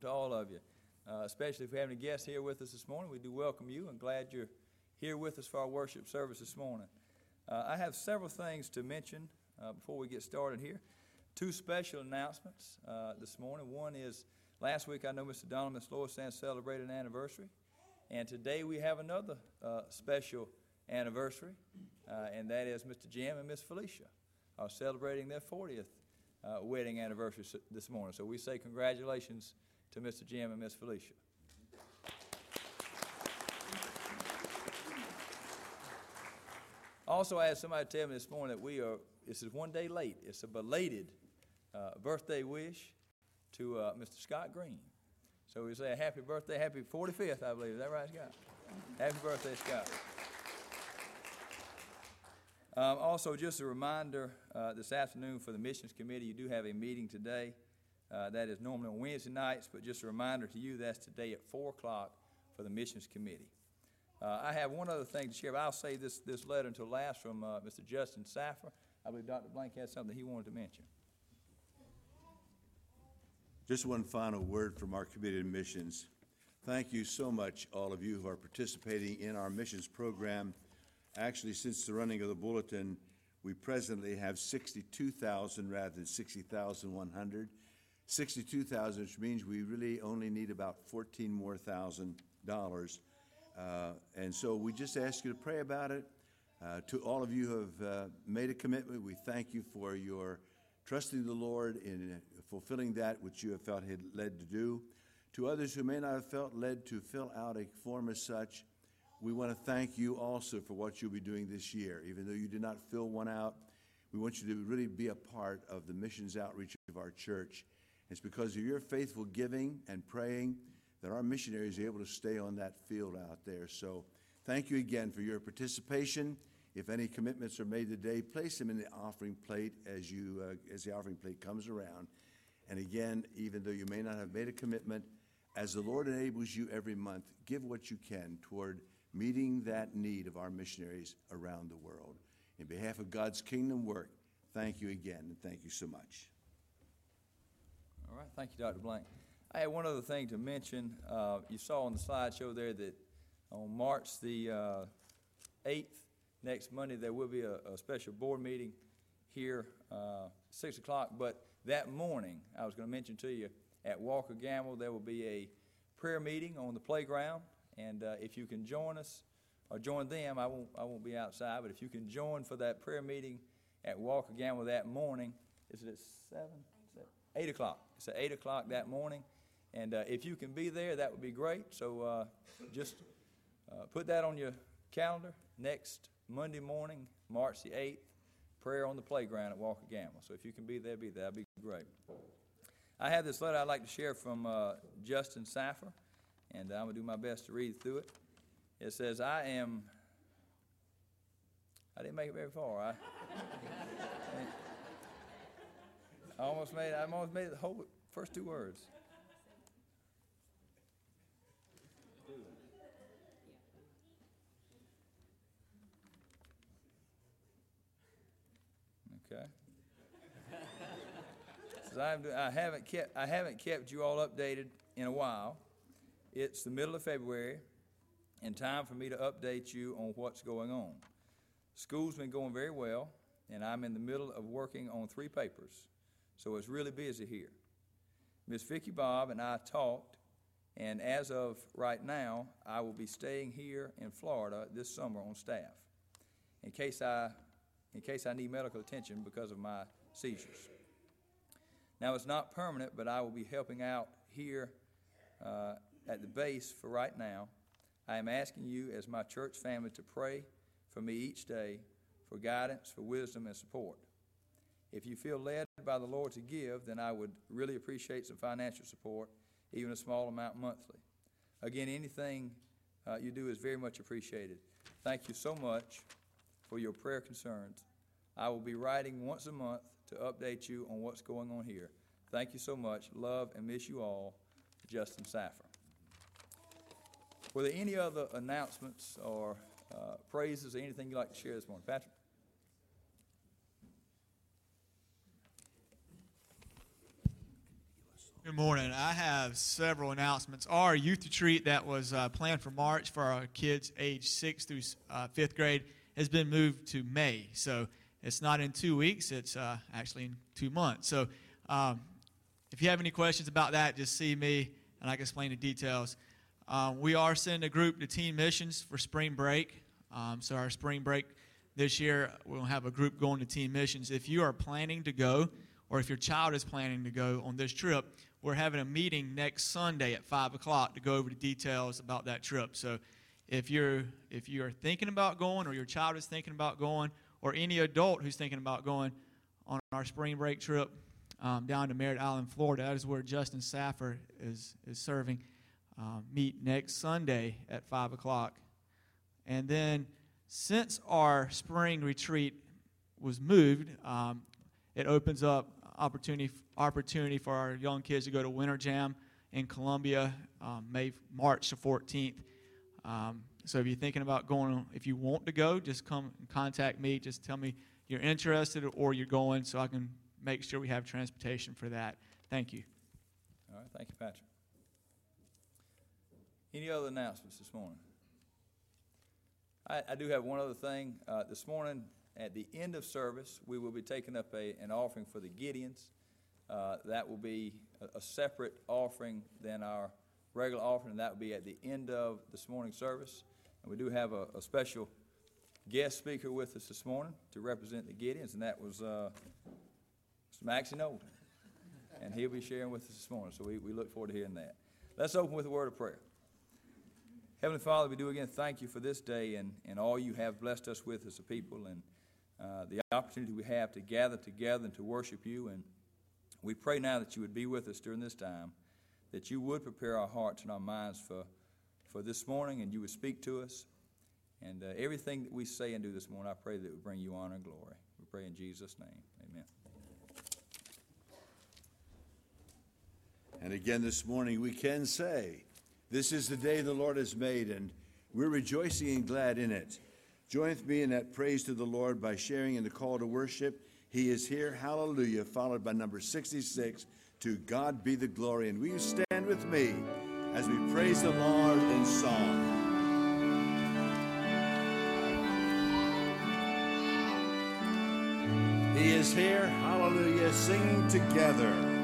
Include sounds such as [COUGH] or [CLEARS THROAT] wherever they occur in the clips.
to all of you, uh, especially if we have any guests here with us this morning. We do welcome you and glad you're here with us for our worship service this morning. Uh, I have several things to mention uh, before we get started here. Two special announcements uh, this morning. One is last week I know Mr. Donald and Miss Lois Sands celebrated an anniversary, and today we have another uh, special anniversary, uh, and that is Mr. Jim and Miss Felicia are celebrating their 40th uh, wedding anniversary this morning. So we say congratulations to Mr. Jim and Miss Felicia. Also, I had somebody tell me this morning that we are, this is one day late. It's a belated uh, birthday wish to uh, Mr. Scott Green. So we say a happy birthday, happy 45th, I believe. Is that right, Scott? Happy birthday, Scott. Um, also, just a reminder uh, this afternoon for the Missions Committee, you do have a meeting today. Uh, that is normally on Wednesday nights, but just a reminder to you that's today at 4 o'clock for the Missions Committee. Uh, I have one other thing to share, I'll save this, this letter until last from uh, Mr. Justin Saffer. I believe Dr. Blank had something he wanted to mention. Just one final word from our Committee on Missions. Thank you so much, all of you who are participating in our missions program. Actually, since the running of the bulletin, we presently have 62,000 rather than 60,100. 62,000, which means we really only need about 14 more thousand dollars. Uh, And so we just ask you to pray about it. Uh, To all of you who have uh, made a commitment, we thank you for your trusting the Lord in fulfilling that which you have felt led to do. To others who may not have felt led to fill out a form as such, we want to thank you also for what you'll be doing this year. Even though you did not fill one out, we want you to really be a part of the missions outreach of our church. It's because of your faithful giving and praying that our missionaries are able to stay on that field out there. So thank you again for your participation. If any commitments are made today, place them in the offering plate as you uh, as the offering plate comes around. And again, even though you may not have made a commitment, as the Lord enables you every month, give what you can toward meeting that need of our missionaries around the world. In behalf of God's kingdom work, thank you again, and thank you so much. All right, thank you, Dr. Blank. I had one other thing to mention. Uh, You saw on the slideshow there that on March the uh, 8th, next Monday, there will be a, a special board meeting here, uh, 6 o'clock. But that morning, I was going to mention to you, at Walker Gamble, there will be a prayer meeting on the playground. And uh, if you can join us, or join them, I won't, I won't be outside, but if you can join for that prayer meeting at Walker Gamble that morning, is it at 7? Eight o'clock. It's at eight o'clock that morning, and uh, if you can be there, that would be great. So uh, just uh, put that on your calendar. Next Monday morning, March the eighth, prayer on the playground at Walker Gamble. So if you can be there, be there. That'd be great. I have this letter I'd like to share from uh, Justin Saffer, and I'm gonna do my best to read through it. It says, "I am." I didn't make it very far. I, I almost made. I almost made the whole first two words. Okay. [LAUGHS] I'm, I haven't kept. I haven't kept you all updated in a while. It's the middle of February, and time for me to update you on what's going on. School's been going very well, and I'm in the middle of working on three papers, so it's really busy here. Miss Vicky Bob and I talked, and as of right now, I will be staying here in Florida this summer on staff, in case I, in case I need medical attention because of my seizures. Now, it's not permanent, but I will be helping out here uh, at the base for right now. I am asking you, as my church family, to pray for me each day for guidance, for wisdom, and support. If you feel led by the Lord to give, then I would really appreciate some financial support, even a small amount monthly. Again, anything uh, you do is very much appreciated. Thank you so much for your prayer concerns. I will be writing once a month to update you on what's going on here. Thank you so much. Love and miss you all. Justin Saffer. Were there any other announcements or uh, praises or anything you'd like to share this morning? Patrick? Good morning. I have several announcements. Our youth retreat that was uh, planned for March for our kids age 6 through uh, 5th grade has been moved to May. So it's not in two weeks, it's uh, actually in two months. So um, if you have any questions about that, just see me and I can explain the details. Um, we are sending a group to teen missions for spring break. Um, so our spring break this year, we'll have a group going to teen missions. If you are planning to go, or if your child is planning to go on this trip, we're having a meeting next Sunday at five o'clock to go over the details about that trip. So if you're if you're thinking about going, or your child is thinking about going, or any adult who's thinking about going on our spring break trip um, down to Merritt Island, Florida, that is where Justin Saffer is is serving. Um, meet next Sunday at five o'clock, and then since our spring retreat was moved, um, it opens up opportunity opportunity for our young kids to go to Winter Jam in Columbia, um, May March the 14th. Um, so if you're thinking about going, if you want to go, just come and contact me. Just tell me you're interested or you're going, so I can make sure we have transportation for that. Thank you. All right, thank you, Patrick. Any other announcements this morning? I, I do have one other thing. Uh, this morning, at the end of service, we will be taking up a, an offering for the Gideons. Uh, that will be a, a separate offering than our regular offering, and that will be at the end of this morning's service. And we do have a, a special guest speaker with us this morning to represent the Gideons, and that was uh. Maxie Knowlton. And he'll be sharing with us this morning, so we, we look forward to hearing that. Let's open with a word of prayer. Heavenly Father, we do again thank you for this day and, and all you have blessed us with as a people and uh, the opportunity we have to gather together and to worship you. And we pray now that you would be with us during this time, that you would prepare our hearts and our minds for, for this morning, and you would speak to us. And uh, everything that we say and do this morning, I pray that it would bring you honor and glory. We pray in Jesus' name. Amen. And again this morning, we can say, This is the day the Lord has made, and we're rejoicing and glad in it. Join with me in that praise to the Lord by sharing in the call to worship. He is here, hallelujah, followed by number 66, To God be the glory. And will you stand with me as we praise the Lord in song? He is here, hallelujah, singing together.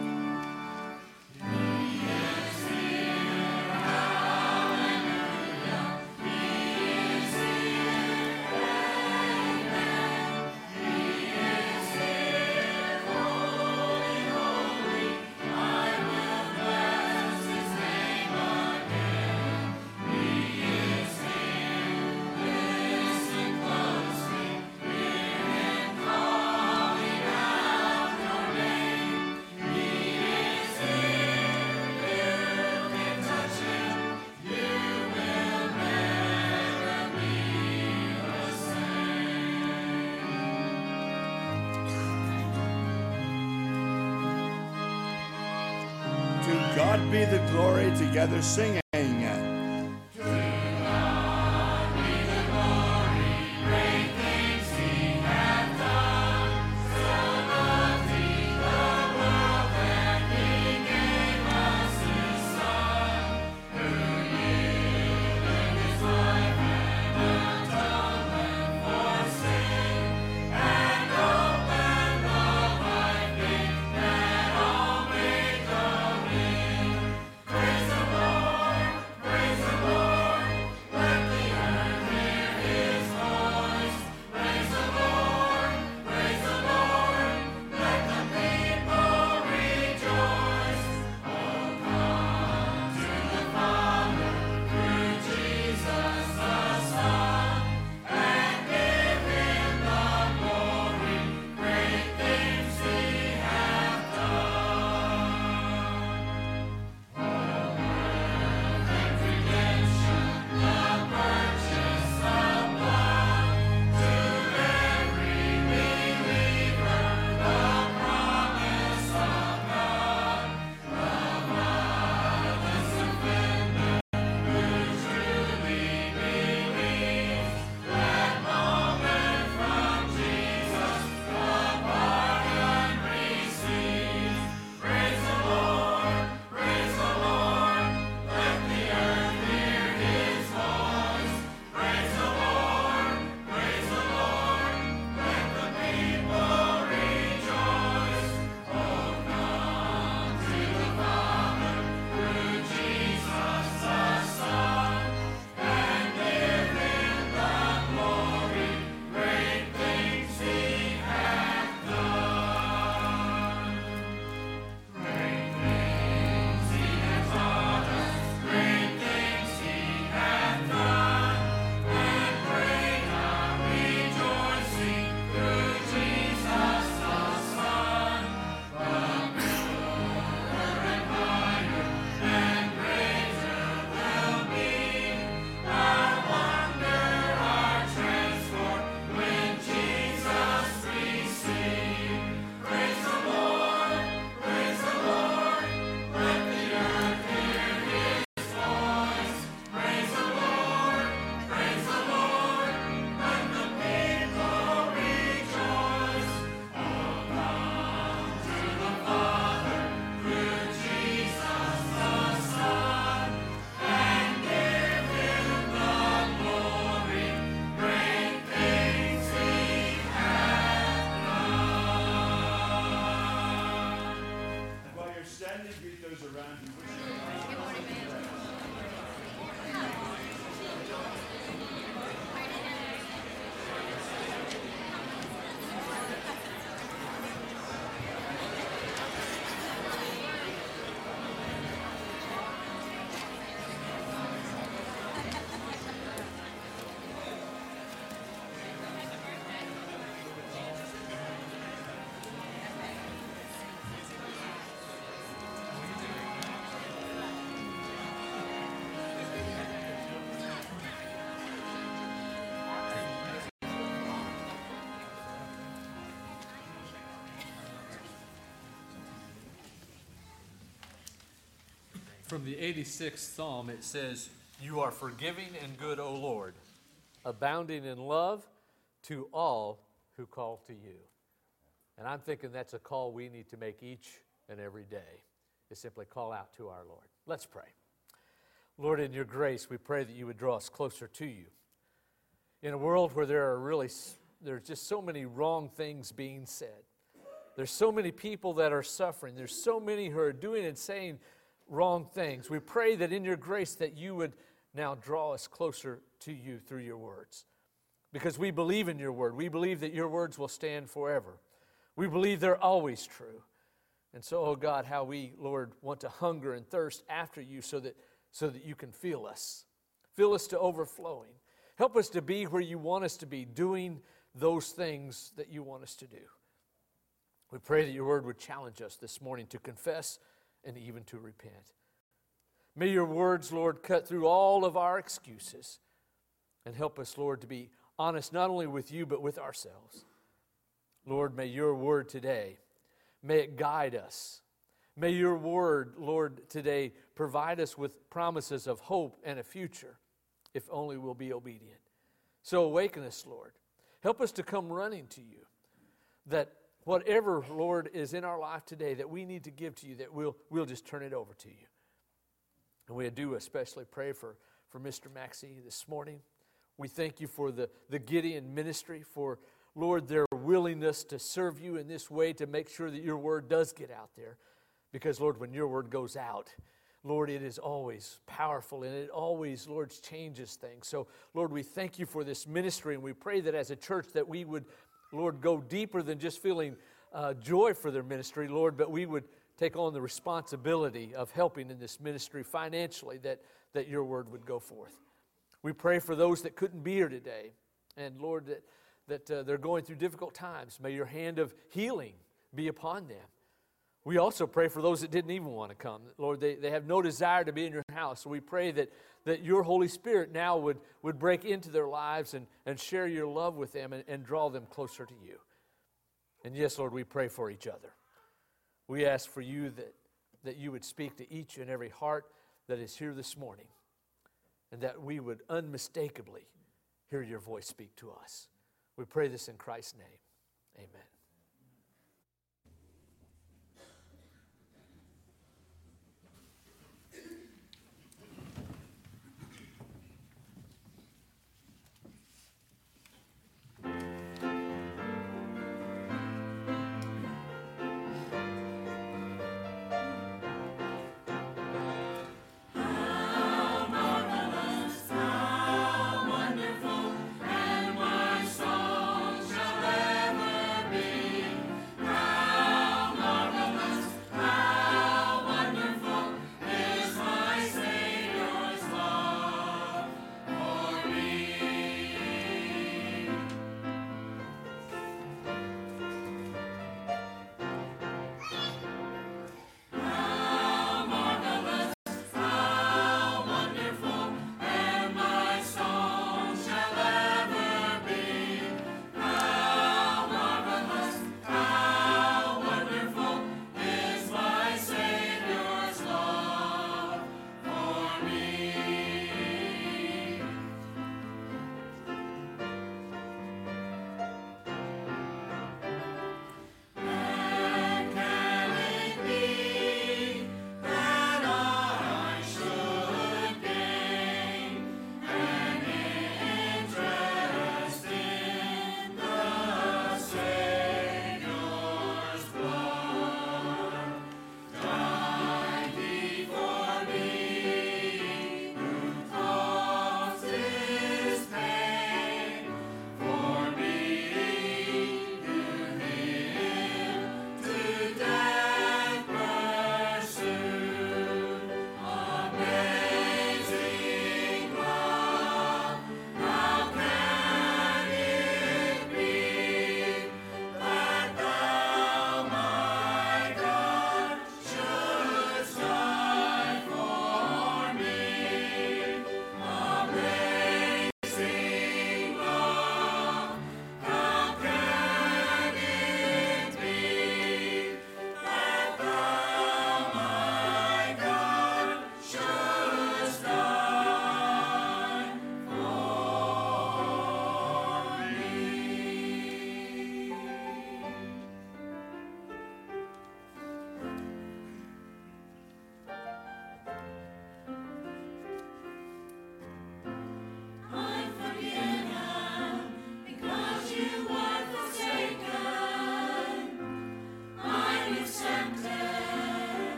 Together singing. From the 86th Psalm, it says, You are forgiving and good, O Lord, abounding in love to all who call to you. And I'm thinking that's a call we need to make each and every day, is simply call out to our Lord. Let's pray. Lord, in your grace, we pray that you would draw us closer to you. In a world where there are really, there's just so many wrong things being said. There's so many people that are suffering. There's so many who are doing and saying wrong things. We pray that in your grace that you would now draw us closer to you through your words. Because we believe in your word. We believe that your words will stand forever. We believe they're always true. And so, oh God, how we, Lord, want to hunger and thirst after you so that, so that you can feel us. Fill us to overflowing. Help us to be where you want us to be, doing those things that you want us to do. We pray that your word would challenge us this morning to confess and even to repent. May your words, Lord, cut through all of our excuses and help us, Lord, to be honest not only with you, but with ourselves. Lord, may your word today, may it guide us. May your word, Lord, today provide us with promises of hope and a future, if only we'll be obedient. So awaken us, Lord. Help us to come running to you, that whatever, Lord, is in our life today that we need to give to you, that we'll, we'll just turn it over to you. And we do especially pray for, for Mr. Maxie this morning. We thank you for the, the Gideon ministry, for, Lord, their willingness to serve you in this way to make sure that your word does get out there. Because, Lord, when your word goes out, Lord, it is always powerful and it always, Lord, changes things. So, Lord, we thank you for this ministry and we pray that as a church that we would Lord, go deeper than just feeling uh, joy for their ministry, Lord, but we would take on the responsibility of helping in this ministry financially, that, that your word would go forth. We pray for those that couldn't be here today. And Lord, that, that uh, they're going through difficult times. May your hand of healing be upon them. We also pray for those that didn't even want to come. Lord, they, they have no desire to be in your house. So we pray that that your Holy Spirit now would, would break into their lives and, and share your love with them and, and draw them closer to you. And yes, Lord, we pray for each other. We ask for you that, that you would speak to each and every heart that is here this morning, and that we would unmistakably hear your voice speak to us. We pray this in Christ's name. Amen.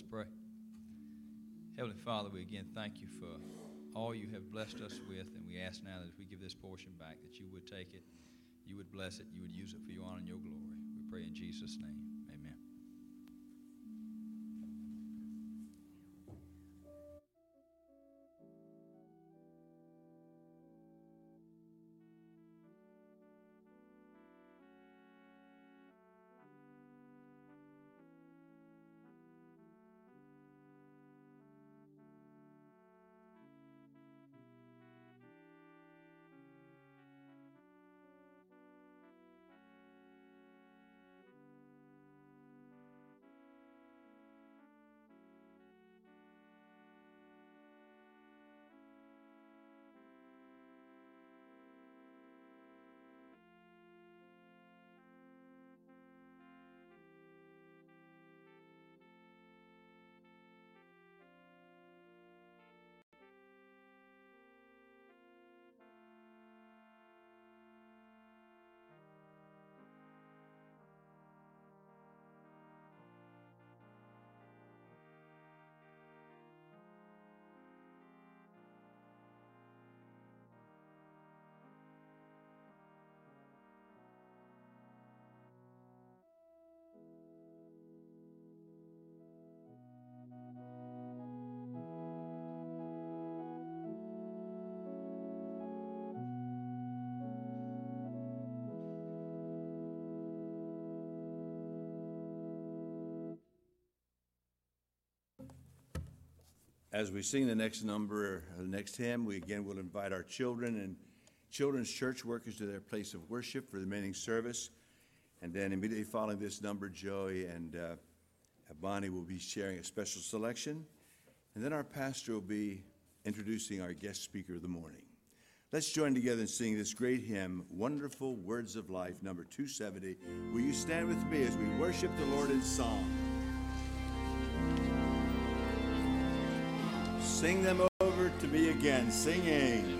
Let's pray. Heavenly Father, we again thank you for all you have blessed us with, and we ask now that as we give this portion back, that you would take it, you would bless it, you would use it for your honor and your glory. We pray in Jesus' name. As we sing the next number, the next hymn, we again will invite our children and children's church workers to their place of worship for the remaining service. And then immediately following this number, Joey and uh, Bonnie will be sharing a special selection. And then our pastor will be introducing our guest speaker of the morning. Let's join together and sing this great hymn, Wonderful Words of Life, number 270. Will you stand with me as we worship the Lord in song? Sing them over to me again, singing.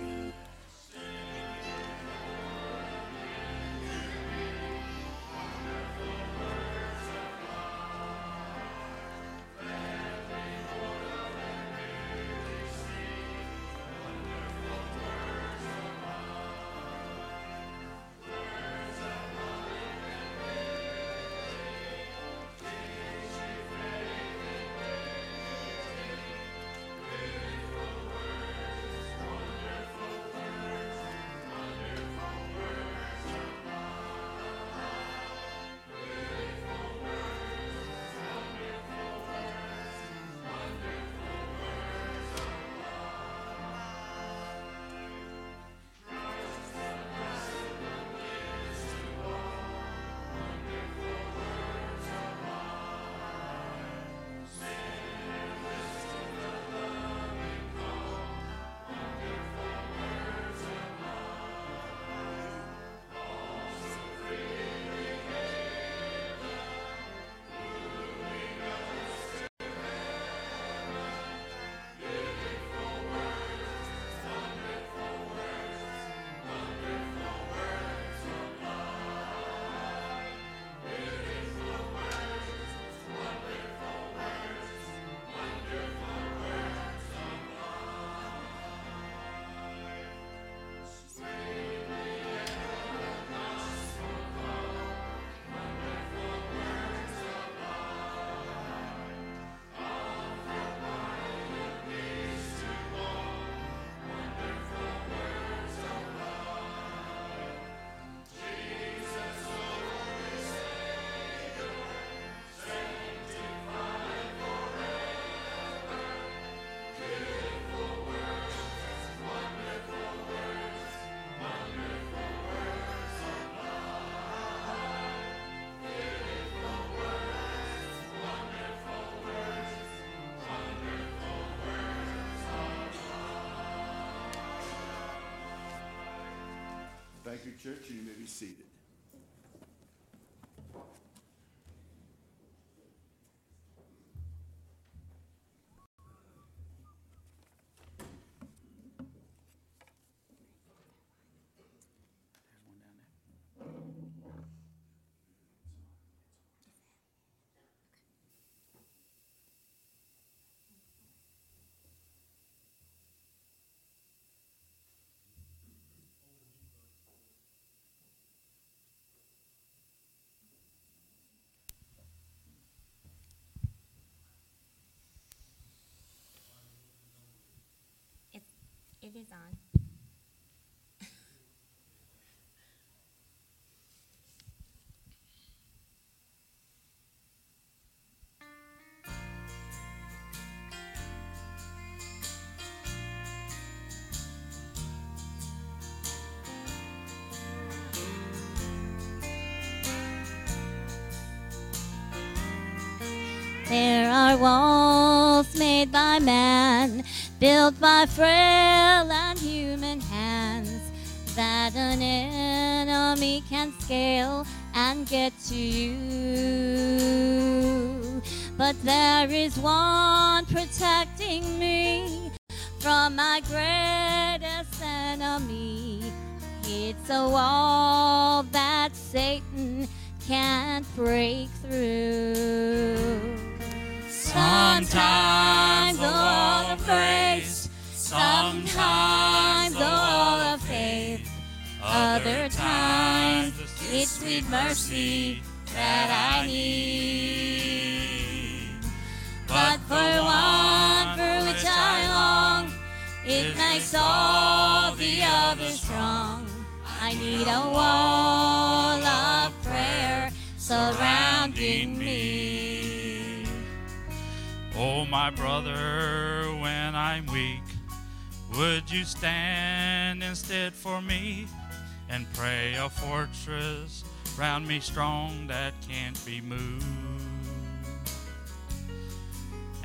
Thank you, church. and You may be seated. On. There are walls made by man, built by frail and human hands, that an enemy can scale and get to you. But there is one protecting me from my greatest enemy. It's a wall that Satan can't break through. Sometimes a wall of grace, sometimes a wall of faith, other times it's sweet mercy that I need. But for one for which I long, it makes all the others strong. I need a wall of prayer surrounding my brother, when I'm weak, would you stand instead for me and pray a fortress round me strong that can't be moved?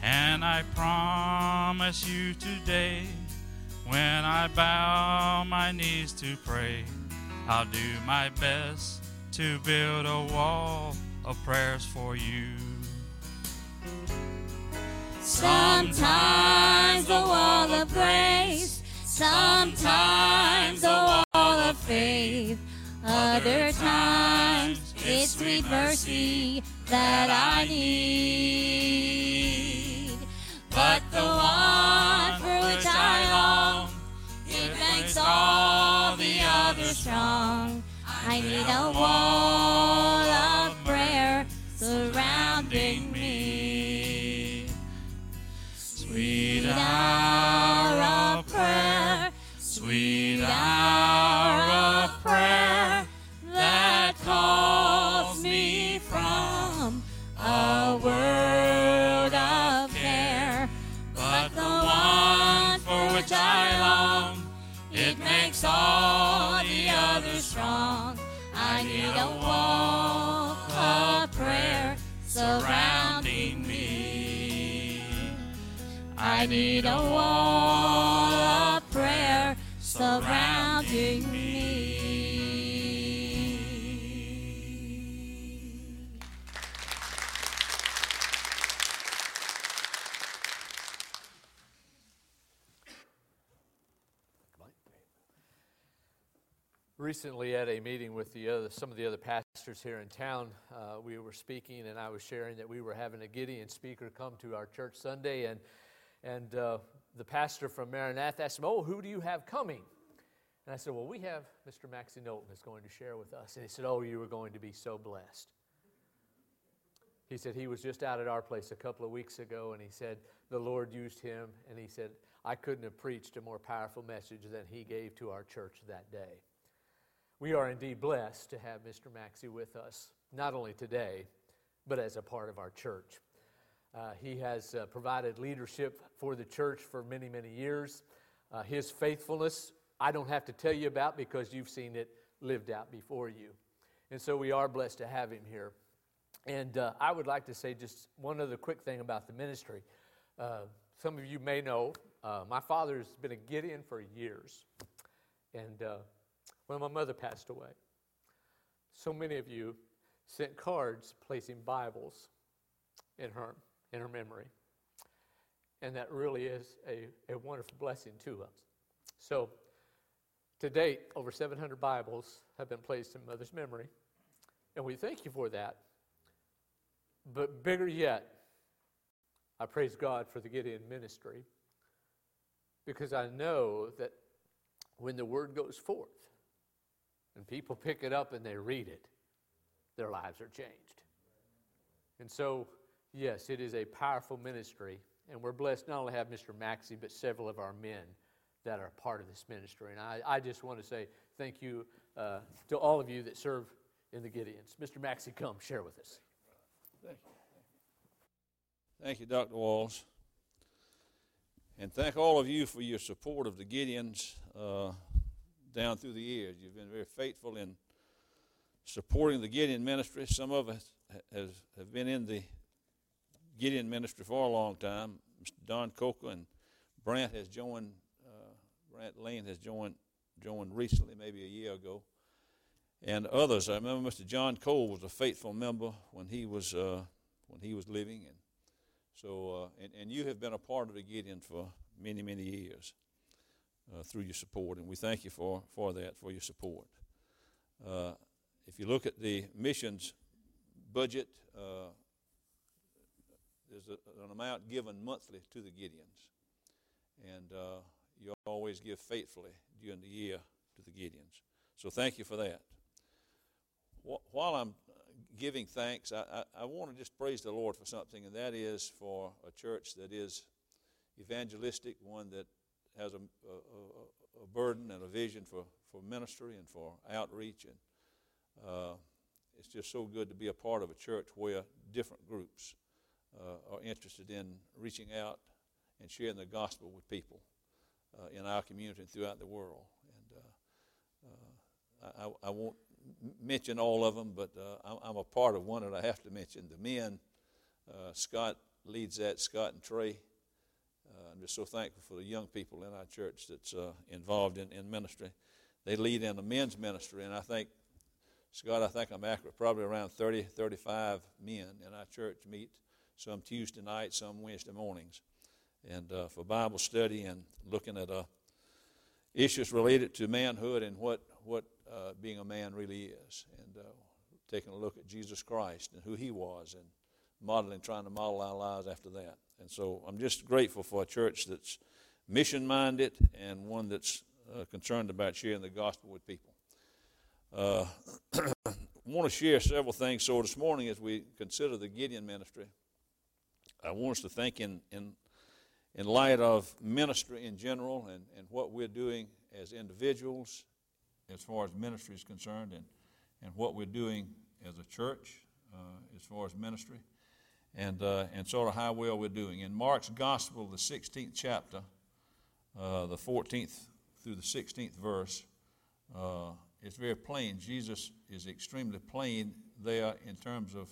And I promise you today, when I bow my knees to pray, I'll do my best to build a wall of prayers for you. Sometimes a wall of grace, sometimes a wall of faith, other times it's sweet mercy that I need. But the one for which I long, it makes all the others strong. I need a wall need a wall of prayer surrounding me. Recently, at a meeting with the other, some of the other pastors here in town, uh, we were speaking, and I was sharing that we were having a Gideon speaker come to our church Sunday, and and uh, the pastor from Maranatha asked him, "Oh, who do you have coming?" And I said, "Well, we have Mr. Maxie Knowlton is going to share with us." And he said, "Oh, you are going to be so blessed." He said he was just out at our place a couple of weeks ago, and he said the Lord used him, and he said I couldn't have preached a more powerful message than he gave to our church that day. We are indeed blessed to have Mr. Maxie with us, not only today, but as a part of our church. Uh, he has uh, provided leadership for the church for many, many years. Uh, his faithfulness, I don't have to tell you about because you've seen it lived out before you. And so we are blessed to have him here. And uh, I would like to say just one other quick thing about the ministry. Uh, some of you may know uh, my father has been a Gideon for years. And when my mother passed away, so many of you sent cards placing Bibles in her, in her memory. And that really is a, a wonderful blessing to us. So, to date, over 700 Bibles have been placed in Mother's memory. And we thank you for that. But bigger yet, I praise God for the Gideon ministry because I know that when the word goes forth, and people pick it up and they read it, their lives are changed. And so, yes, it is a powerful ministry, and we're blessed not only to have Mr. Maxie, but several of our men that are part of this ministry. And I, I just want to say thank you uh, to all of you that serve in the Gideons. Mr. Maxie, come share with us. Thank you. Thank you, Dr. Walls. And thank all of you for your support of the Gideons uh, down through the years. You've been very faithful in supporting the Gideon ministry. Some of us has, have been in the Gideon ministry for a long time. Mr. Don Coker and Brant has joined, uh, Brant Lane has joined, joined recently, maybe a year ago. And others, I remember Mr. John Cole was a faithful member when he was, uh, when he was living. And so, uh, and, and you have been a part of the Gideon for many, many years uh, through your support, and we thank you for, for that, for your support. Uh, if you look at the missions budget, uh, there's a, an amount given monthly to the Gideons, and uh, you always give faithfully during the year to the Gideons. So thank you for that. While I'm giving thanks, I, I, I want to just praise the Lord for something, and that is for a church that is evangelistic, one that has a, a, a burden and a vision for, for ministry and for outreach. And uh, it's just so good to be a part of a church where different groups uh, are interested in reaching out and sharing the gospel with people uh, in our community and throughout the world. And uh, uh, I, I won't mention all of them, but uh, I'm, a part of one that I have to mention. The men, Scott leads that, Scott and Trey. I'm just so thankful for the young people in our church that's involved in, in ministry. They lead in the men's ministry, and I think, Scott, I think I'm accurate, probably around 30, 35 men in our church meet, some Tuesday nights, some Wednesday mornings, and uh, for Bible study and looking at uh, issues related to manhood and what, what uh, being a man really is, and uh, taking a look at Jesus Christ and who he was, and modeling, trying to model our lives after that. And so I'm just grateful for a church that's mission minded and one that's uh, concerned about sharing the gospel with people. Uh, [CLEARS THROAT] I want to share several things. So this morning, as we consider the Gideon ministry, I want us to think in, in, in light of ministry in general and, and what we're doing as individuals as far as ministry is concerned and, and what we're doing as a church uh, as far as ministry and, uh, and sort of how well we're doing. In Mark's Gospel, the 16th chapter, uh, the 14th through the 16th verse, uh, it's very plain. Jesus is extremely plain there in terms of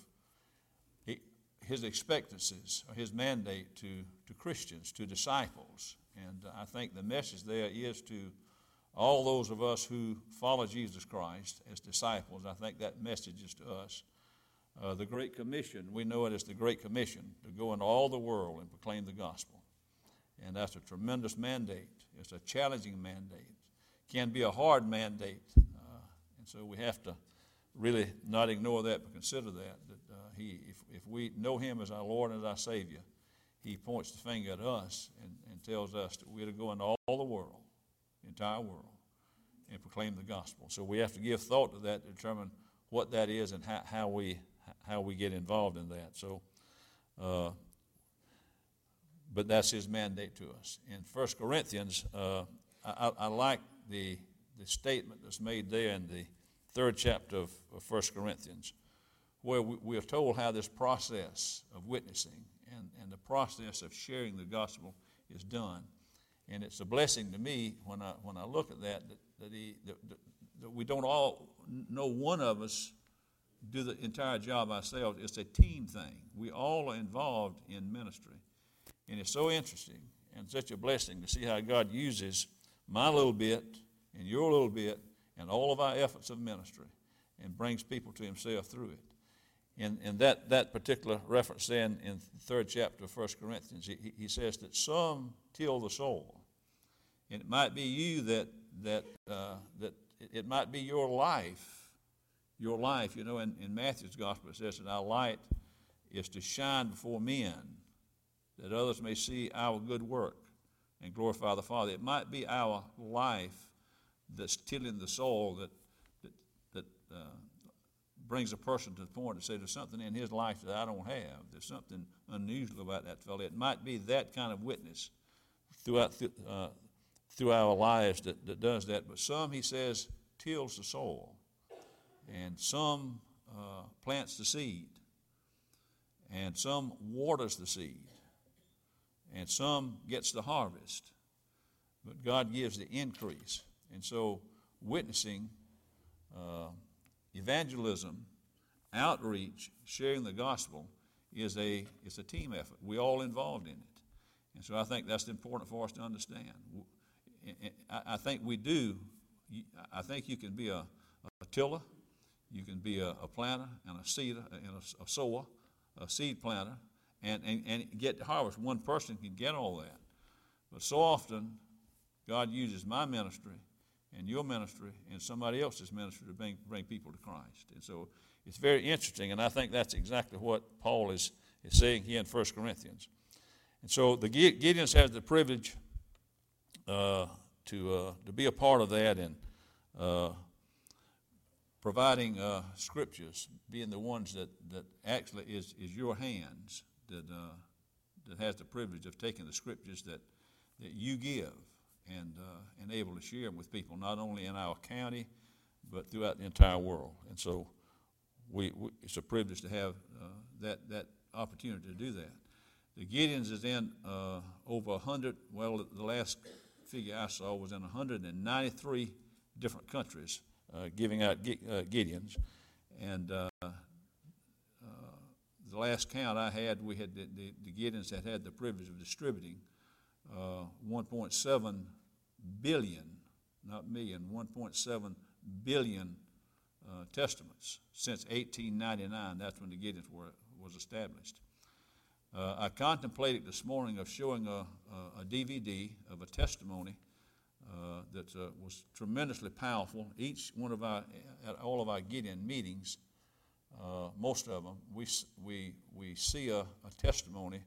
his expectancies or his mandate to, to Christians, to disciples. And I think the message there is to all those of us who follow Jesus Christ as disciples, I think that message is to us. Uh, the Great Commission, we know it as the Great Commission to go into all the world and proclaim the gospel. And that's a tremendous mandate. It's a challenging mandate. Can be a hard mandate. Uh, and so we have to really not ignore that, but consider that. That uh, he, if, if we know Him as our Lord and as our Savior, He points the finger at us and, and tells us that we're to go into all, the world the entire world, and proclaim the gospel. So we have to give thought to that to determine what that is and how, how we how we get involved in that. So, uh, but that's his mandate to us. In 1 Corinthians, uh, I, I, like the the statement that's made there in the third chapter of, of 1 Corinthians, where we, we, are told how this process of witnessing and, and the process of sharing the gospel is done. And it's a blessing to me when I, when I look at that, that, that, he, that, that we don't all, no one of us do the entire job ourselves. It's a team thing. We all are involved in ministry. And it's so interesting and such a blessing to see how God uses my little bit and your little bit and all of our efforts of ministry and brings people to himself through it. In, in that, that particular reference then in the third chapter of 1 Corinthians, he, he says that some till the soil. And it might be you that, that, uh, that it might be your life. Your life, you know, in, in Matthew's gospel it says that our light is to shine before men, that others may see our good work and glorify the Father. It might be our life that's tilling the soil that, that, that uh, brings a person to the point to say there's something in his life that I don't have. There's something unusual about that fellow. It might be that kind of witness throughout, uh, through our lives that, that does that. But some, he says, tills the soil, and some uh, plants the seed, and some waters the seed, and some gets the harvest. But God gives the increase. And so, witnessing, uh, evangelism, outreach, sharing the gospel is a, is a team effort. We're all involved in it. And so I think that's important for us to understand. I think we do, I think you can be a, a tiller, you can be a, a planter and a seeder and a, a sower, a seed planter, and, and, and get the harvest. One person can get all that. But so often, God uses my ministry and your ministry and somebody else's ministry to bring, bring people to Christ. And so it's very interesting, and I think that's exactly what Paul is, is saying here in 1 Corinthians. And so the Gideons have the privilege uh, to, uh, to be a part of that and uh, providing uh, scriptures, being the ones that, that actually is, is your hands that, uh, that has the privilege of taking the scriptures that, that you give and, uh, and able to share them with people, not only in our county, but throughout the entire world. And so we, we it's a privilege to have uh, that, that opportunity to do that. The Gideons is in uh, over 100, well, the last figure I saw was in 193 different countries uh, giving out uh, Gideons. And uh, uh, the last count I had, we had the, the, the Gideons had had the privilege of distributing uh, 1.7 billion, not million, 1.7 billion uh, testaments since 1899. That's when the Gideons were, was established. Uh, I contemplated this morning of showing a, a, DVD of a testimony uh, that uh, was tremendously powerful. Each one of our, at all of our Gideon meetings, most of them, we, we, we see a, a testimony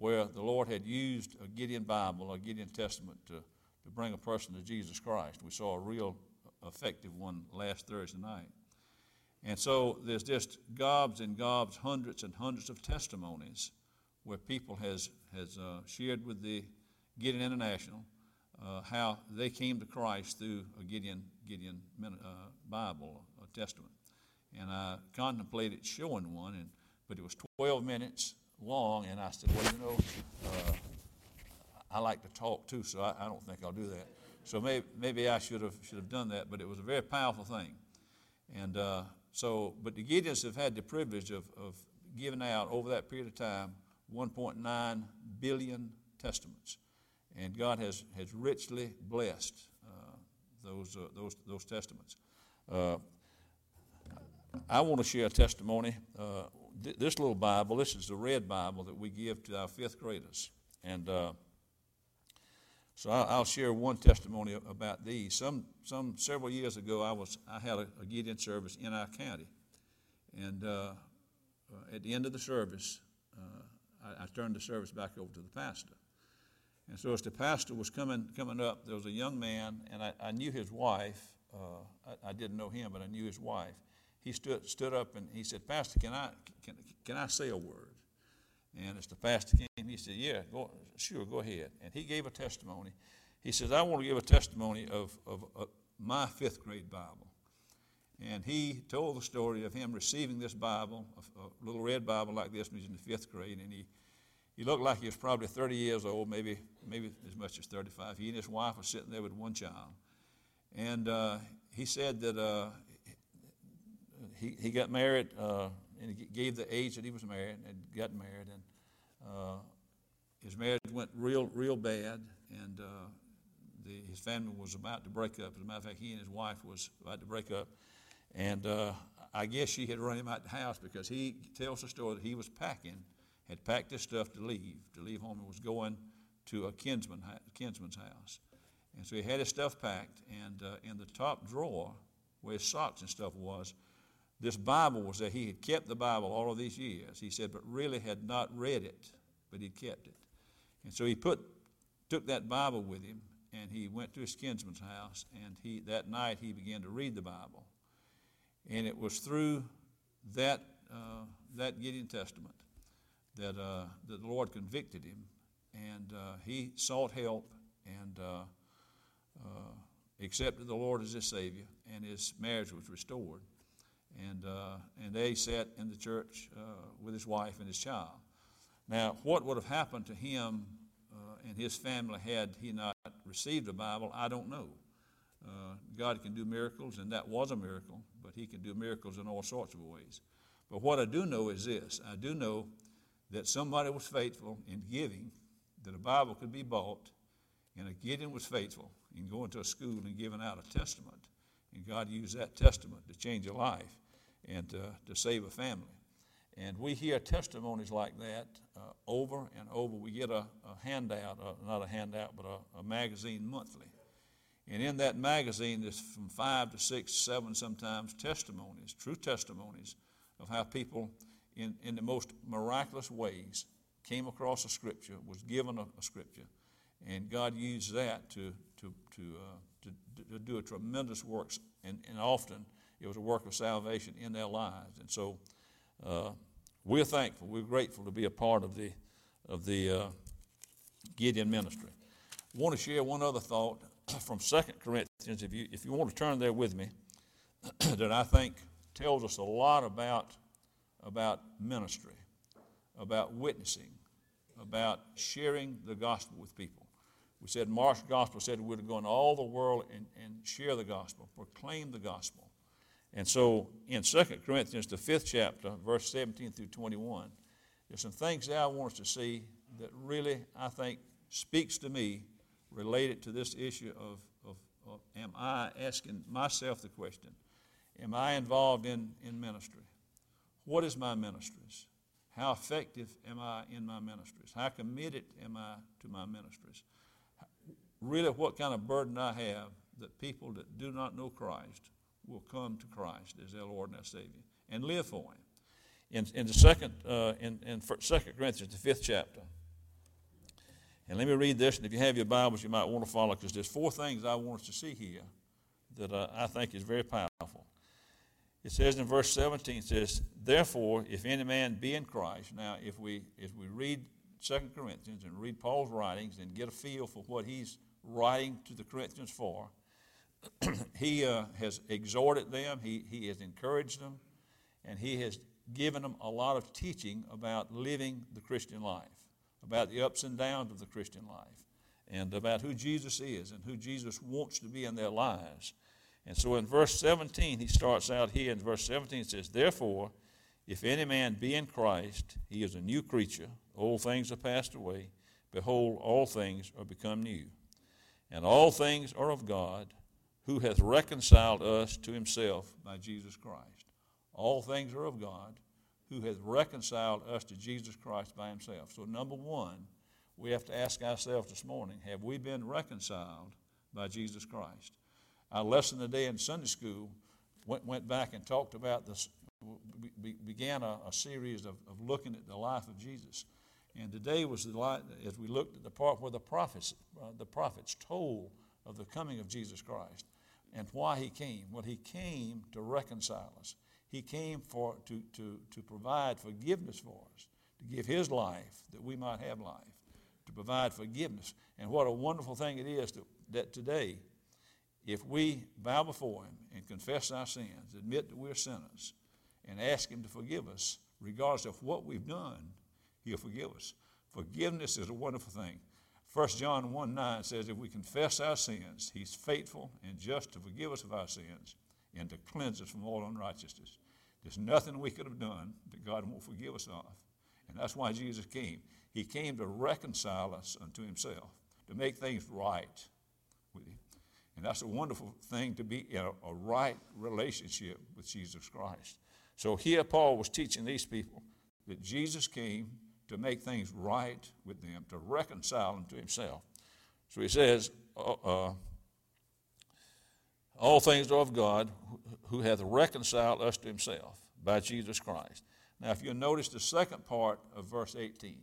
where the Lord had used a Gideon Bible, a Gideon Testament to, to bring a person to Jesus Christ. We saw a real effective one last Thursday night. And so there's just gobs and gobs, hundreds and hundreds of testimonies where people has, has uh, shared with the Gideon International uh, how they came to Christ through a Gideon, Gideon uh, Bible, a Testament. And I contemplated showing one, and, but it was 12 minutes long, and I said, well, you know, uh, I like to talk too, so I, I, don't think I'll do that. So maybe, maybe I should have, should have done that, but it was a very powerful thing. And uh, so, but the Gideons have had the privilege of, of giving out over that period of time 1.9 billion testaments. And God has, has richly blessed uh, those, uh, those, those testaments. Uh, I want to share a testimony. Uh, th- this little Bible, this is the red Bible that we give to our fifth graders. And uh, so I'll, I'll, share one testimony about these. Some, some several years ago, I, was, I had a, a Gideon service in our county. And uh, at the end of the service, I, I turned the service back over to the pastor. And so as the pastor was coming, coming up, there was a young man, and I, I knew his wife. Uh, I, I, didn't know him, but I knew his wife. He stood, stood up and he said, Pastor, can I, can, can I say a word? And as the pastor came, he said, Yeah, go, sure, go ahead. And he gave a testimony. He says, I want to give a testimony of, of, of my fifth grade Bible. And he told the story of him receiving this Bible, a, a little red Bible like this when he was in the fifth grade, and he, he looked like he was probably 30 years old, maybe, maybe as much as 35. He and his wife were sitting there with one child. And uh, he said that uh, he, he got married uh, and he gave the age that he was married and got married. And uh, his marriage went real, real bad. And uh, the, his family was about to break up. As a matter of fact, he and his wife was about to break up. And uh, I guess she had run him out of the house because he tells the story that he was packing, had packed his stuff to leave, to leave home, and was going to a kinsman, kinsman's house. And so he had his stuff packed, and uh, in the top drawer where his socks and stuff was, this Bible was there. He had kept the Bible all of these years. He said, but really had not read it, but he'd kept it. And so he put, took that Bible with him, and he went to his kinsman's house, and he, that night he began to read the Bible. And it was through that, uh, that Gideon Testament that, uh, that the Lord convicted him. And uh, he sought help. And uh, uh, accepted the Lord as his Savior, and his marriage was restored. And, uh, and they sat in the church uh, with his wife and his child. Now, what would have happened to him uh, and his family had he not received the Bible, I don't know. Uh, God can do miracles, and that was a miracle, but he can do miracles in all sorts of ways. But what I do know is this I do know that somebody was faithful in giving, that a Bible could be bought, and a Gideon was faithful in going to a school and giving out a testament. And God used that testament to change a life and uh, to save a family. And we hear testimonies like that uh, over and over. We get a, a handout, uh, not a handout, but a, a, magazine monthly. And in that magazine, there's from five to six, seven sometimes testimonies, true testimonies of how people, in, in the most miraculous ways, came across a scripture, was given a, a scripture, and God used that to, to, to, uh, to, to, do a tremendous work. And, and often it was a work of salvation in their lives. And so uh, we're thankful, we're grateful to be a part of the, of the uh, Gideon ministry. I want to share one other thought [CLEARS THROAT] from 2 Corinthians, if you, if you want to turn there with me, [CLEARS THROAT] that I think tells us a lot about, about ministry, about witnessing, about sharing the gospel with people. We said Mark's gospel said we're to go into all the world and, and share the gospel, proclaim the gospel. And so in 2 Corinthians, the fifth chapter, verse 17 through 21, there's some things that I want us to see that really, I think, speaks to me related to this issue of, of, of am I asking myself the question, am I involved in, in ministry? What is my ministries? How effective am I in my ministries? How committed am I to my ministries? Really, what kind of burden I have that people that do not know Christ will come to Christ as their Lord and their Savior and live for Him. In, in the second, uh, in, in Second Corinthians, the fifth chapter, and let me read this, and if you have your Bibles, you might want to follow, because there's four things I want us to see here that uh, I think is very powerful. It says in verse 17, it says, Therefore, if any man be in Christ, now if we if we read Second Corinthians and read Paul's writings and get a feel for what he's writing to the Corinthians for, [CLEARS THROAT] he uh, has exhorted them, he, he has encouraged them, and he has given them a lot of teaching about living the Christian life, about the ups and downs of the Christian life, and about who Jesus is and who Jesus wants to be in their lives. And so in verse 17, he starts out here in verse 17, it says, Therefore, if any man be in Christ, he is a new creature. Old things are passed away. Behold, all things are become new. And all things are of God who hath reconciled us to himself by Jesus Christ. All things are of God, who hath reconciled us to Jesus Christ by himself. So, number one, we have to ask ourselves this morning have we been reconciled by Jesus Christ? Our lesson today in Sunday school went, went back and talked about this, began a, a series of, of looking at the life of Jesus. And today was the light, as we looked at the part where the prophets, uh, the prophets told of the coming of Jesus Christ and why he came. Well, he came to reconcile us. He came for, to, to, to provide forgiveness for us, to give his life that we might have life, to provide forgiveness. And what a wonderful thing it is that today, if we bow before him and confess our sins, admit that we're sinners, and ask him to forgive us, regardless of what we've done, he'll forgive us. Forgiveness is a wonderful thing. 1 John 1 9 says, If we confess our sins, he's faithful and just to forgive us of our sins and to cleanse us from all unrighteousness. There's nothing we could have done that God won't forgive us of. And that's why Jesus came. He came to reconcile us unto himself, to make things right with him. And that's a wonderful thing to be in a, a right relationship with Jesus Christ. So here Paul was teaching these people that Jesus came to make things right with them, to reconcile them to himself. So he says, uh, All things are of God who hath reconciled us to himself by Jesus Christ. Now, if you notice the second part of verse 18,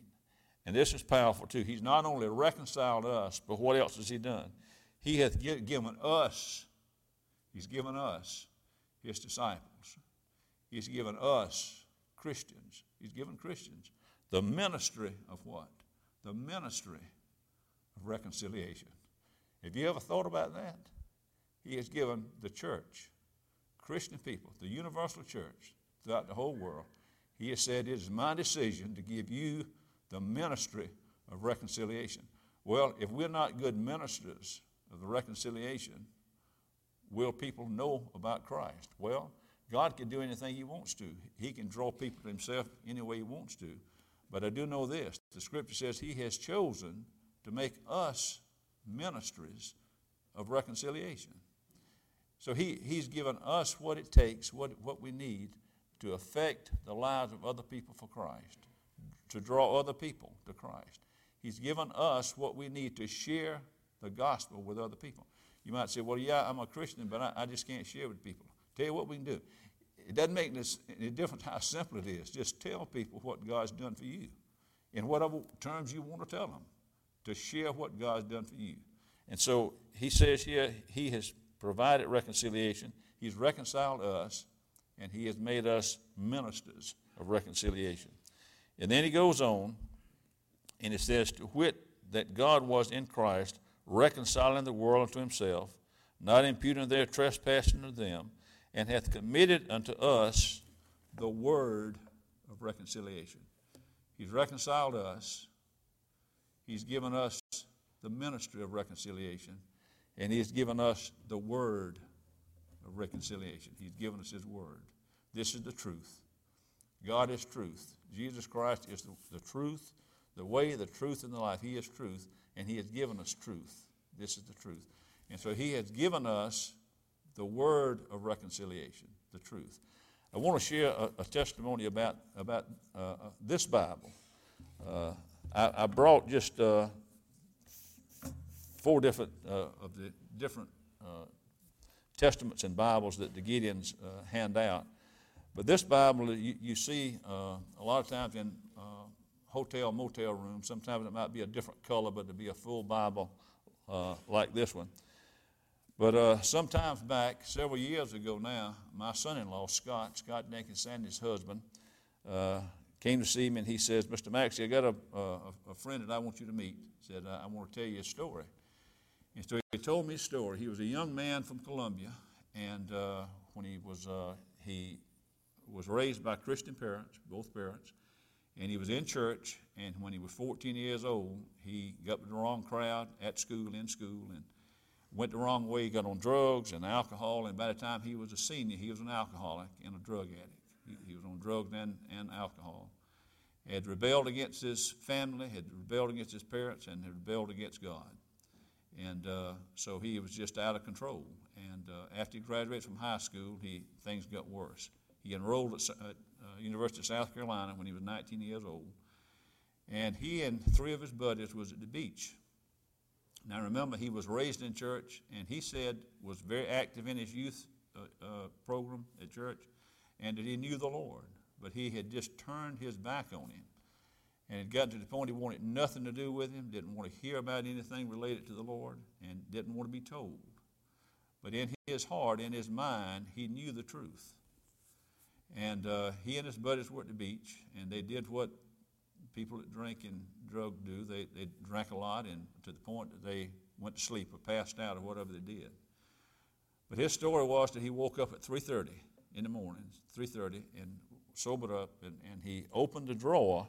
and this is powerful too, he's not only reconciled us, but what else has he done? He hath given us, he's given us his disciples. He's given us Christians. He's given Christians the ministry of what? The ministry of reconciliation. Have you ever thought about that? He has given the church, Christian people, the universal church throughout the whole world, he has said, It is my decision to give you the ministry of reconciliation. Well, if we're not good ministers of the reconciliation, will people know about Christ? Well, God can do anything He wants to. He can draw people to Himself any way He wants to. But I do know this the scripture says He has chosen to make us ministries of reconciliation. So he, He's given us what it takes, what, what we need to affect the lives of other people for Christ, to draw other people to Christ. He's given us what we need to share the gospel with other people. You might say, well, yeah, I'm a Christian, but I, I just can't share with people. Tell you what we can do. It doesn't make any difference how simple it is. Just tell people what God's done for you in whatever terms you want to tell them, to share what God's done for you. And so he says here, he has provided reconciliation. He's reconciled us, and he has made us ministers of reconciliation. And then he goes on, and it says, To wit, that God was in Christ, reconciling the world unto himself, not imputing their trespass to them, and hath committed unto us the word of reconciliation. He's reconciled us. He's given us the ministry of reconciliation. And He's given us the word of reconciliation. He's given us His word. This is the truth. God is truth. Jesus Christ is the, the truth, the way, the truth, and the life. He is truth, and He has given us truth. This is the truth. And so He has given us the word of reconciliation, the truth. I want to share a, a testimony about, about uh, uh this Bible. Uh, I, I, brought just uh, four different uh, of the different uh, testaments and Bibles that the Gideons hand out. But this Bible, you, you see a lot of times in hotel, motel rooms, sometimes it might be a different color, but it'd be a full Bible like this one. But sometimes back, several years ago now, my son-in-law, Scott, Scott Jenkins, Sandy's husband, came to see me and he says, Mr. Maxie, I got a, a, a friend that I want you to meet. He said, I, I want to tell you a story. And so he told me a story. He was a young man from Columbia, and uh, when he was uh, he was raised by Christian parents, both parents, and he was in church. And when he was 14 years old, he got with the wrong crowd at school, in school, and went the wrong way. He got on drugs and alcohol, and by the time he was a senior, he was an alcoholic and a drug addict. He, he was on drugs and, and alcohol. Had rebelled against his family, had rebelled against his parents, and had rebelled against God. And uh, so he was just out of control. And uh, after he graduated from high school, he, things got worse. He enrolled at, at uh, University of South Carolina when he was 19 years old. And he and three of his buddies was at the beach. Now remember, he was raised in church, and he said was very active in his youth uh, uh, program at church, and that he knew the Lord. But he had just turned his back on him. And it got to the point he wanted nothing to do with him, didn't want to hear about anything related to the Lord, and didn't want to be told. But in his heart, in his mind, he knew the truth. And uh, he and his buddies were at the beach, and they did what people that drink and drug do. They, they drank a lot, and to the point that they went to sleep or passed out or whatever they did. But his story was that he woke up at 3.30 in the morning, 3.30, and sobered up, and, and he opened the drawer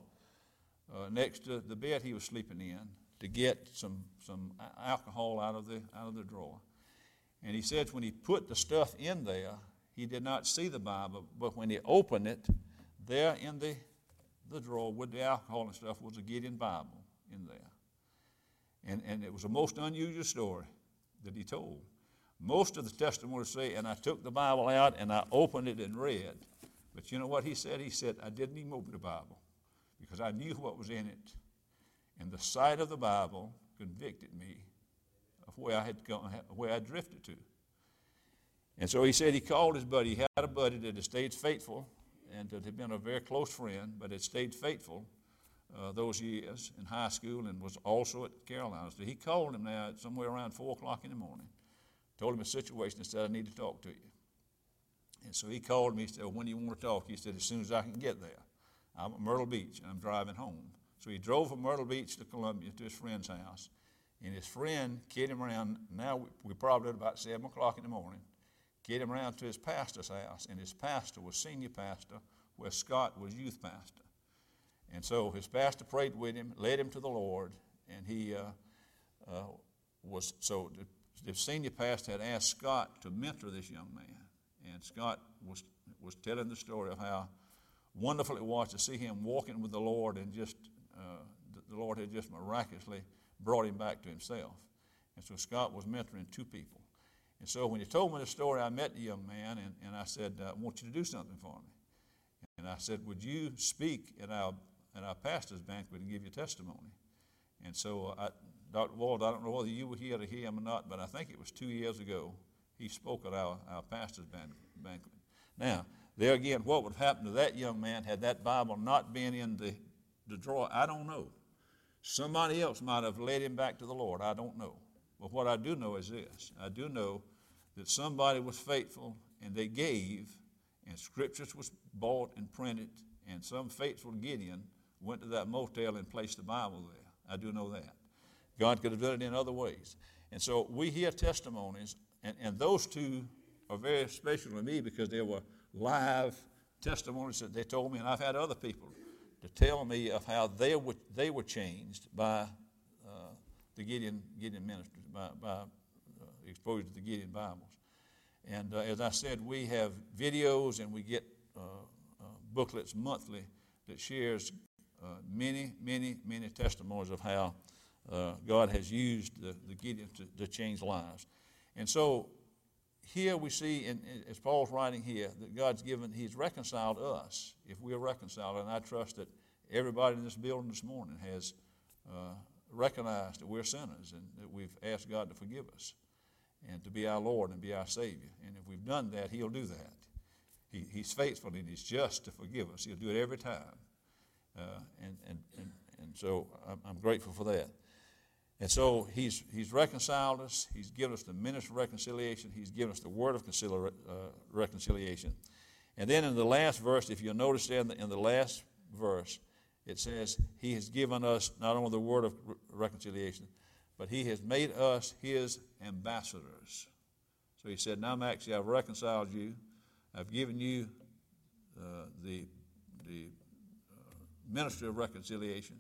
uh, next to the bed he was sleeping in to get some, some alcohol out of, the, out of the drawer. And he said when he put the stuff in there, he did not see the Bible, but when he opened it, there in the, the drawer with the alcohol and stuff was a Gideon Bible in there. And, and it was a most unusual story that he told. Most of the testimonies say, and I took the Bible out and I opened it and read. But you know what he said? He said, I didn't even open the Bible because I knew what was in it. And the sight of the Bible convicted me of where I had gone, where I drifted to. And so he said he called his buddy. He had a buddy that had stayed faithful and that had been a very close friend, but had stayed faithful uh, those years in high school and was also at Carolina. So he called him now at somewhere around 4 o'clock in the morning, told him a situation and said, I need to talk to you. And so he called me. He said, well, When do you want to talk? He said, As soon as I can get there. I'm at Myrtle Beach and I'm driving home. So he drove from Myrtle Beach to Columbia to his friend's house. And his friend carried him around. Now we, we probably at about 7 o'clock in the morning. Carried him around to his pastor's house. And his pastor was senior pastor, where Scott was youth pastor. And so his pastor prayed with him, led him to the Lord, and he uh, uh, was so the, the senior pastor had asked Scott to mentor this young man, and Scott was was telling the story of how wonderful it was to see him walking with the Lord, and just uh, the, the Lord had just miraculously brought him back to himself. And so Scott was mentoring two people. And so when he told me the story, I met the young man, and, and I said, I want you to do something for me. And I said, Would you speak at our, at our pastor's banquet and give your testimony? And so, I, Dr. Wald, I don't know whether you were here to hear him or not, but I think it was two years ago he spoke at our, our pastor's ban- banquet. Now, there again, what would have happened to that young man had that Bible not been in the, the drawer? I don't know. Somebody else might have led him back to the Lord. I don't know. But what I do know is this I do know that somebody was faithful and they gave, and scriptures was bought and printed, and some faithful Gideon went to that motel and placed the Bible there. I do know that. God could have done it in other ways. And so we hear testimonies, and, and those two are very special to me because they were live testimonies that they told me, and I've had other people to tell me of how they were, they were changed by the Gideon, Gideon ministry, by, by uh, exposure to the Gideon Bibles. And uh, as I said, we have videos and we get uh, uh, booklets monthly that shares uh, many, many, many testimonies of how God has used the, the Gideon to, to change lives. And so here we see, in, as Paul's writing here, that God's given, He's reconciled us if we are reconciled. And I trust that everybody in this building this morning has uh, recognized that we're sinners and that we've asked God to forgive us and to be our Lord and be our Savior. And if we've done that, He'll do that. He, he's faithful and He's just to forgive us. He'll do it every time. Uh, and, and, and, and so I'm, I'm grateful for that. And so he's, he's reconciled us. He's given us the ministry of reconciliation. He's given us the word of uh, reconciliation. And then in the last verse, if you'll notice there in the, in the last verse, it says, He has given us not only the word of reconciliation, but He has made us His ambassadors. So He said, Now, Maxie, I've reconciled you. I've given you uh, the, the uh, ministry of reconciliation.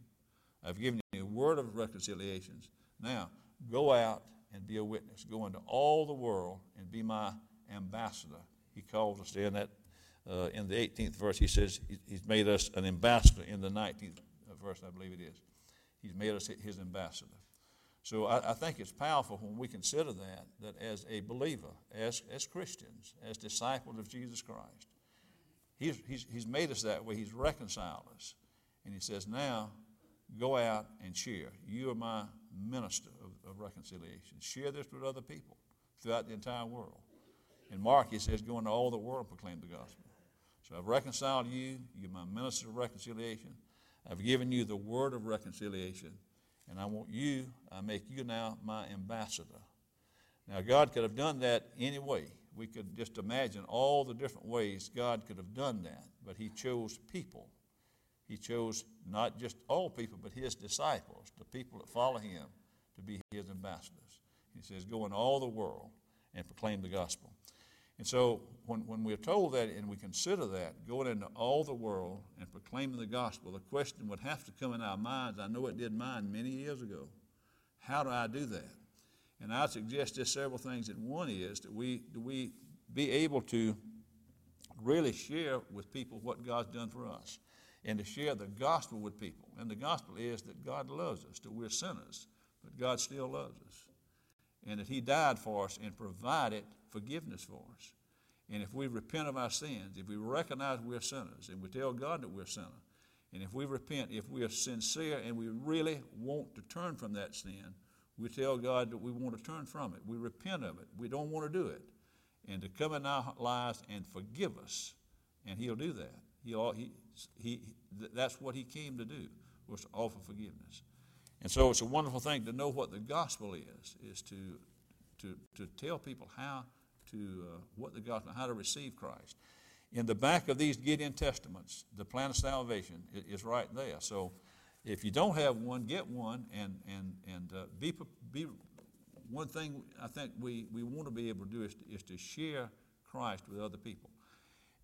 I've given you a word of reconciliations. Now, go out and be a witness. Go into all the world and be my ambassador. He calls us in that uh, in the 18th verse. He says he's made us an ambassador. In the 19th verse, I believe it is, he's made us his ambassador. So I, I, think it's powerful when we consider that that as a believer, as as Christians, as disciples of Jesus Christ, he's he's, he's made us that way. He's reconciled us, and he says now go out and share. You are my minister of, of, reconciliation. Share this with other people throughout the entire world. In Mark, he says, go into all the world and proclaim the gospel. So I've reconciled you. You're my minister of reconciliation. I've given you the word of reconciliation. And I want you, I make you now my ambassador. Now, God could have done that any way. We could just imagine all the different ways God could have done that, but He chose people he chose not just all people, but his disciples, the people that follow him, to be his ambassadors. He says, Go in all the world and proclaim the gospel. And so when, when we're told that and we consider that, going into all the world and proclaiming the gospel, the question would have to come in our minds. I know it did mine many years ago. How do I do that? And I suggest just several things. And one is that we, do we be able to really share with people what God's done for us and to share the gospel with people. And the gospel is that God loves us, that we're sinners, but God still loves us. And that He died for us and provided forgiveness for us. And if we repent of our sins, if we recognize we're sinners, and we tell God that we're sinners, and if we repent, if we are sincere and we really want to turn from that sin, we tell God that we want to turn from it. We repent of it. We don't want to do it. And to come in our lives and forgive us. And He'll do that. He'll, he, he, that's what he came to do, was to offer forgiveness. And so it's a wonderful thing to know what the gospel is, is to, to, to tell people how to, uh, what the gospel, how to receive Christ. In the back of these Gideon Testaments, the plan of salvation is right there. So If you don't have one, get one, and, and, and uh, be, be, one thing I think we, we want to be able to do is, is to share Christ with other people.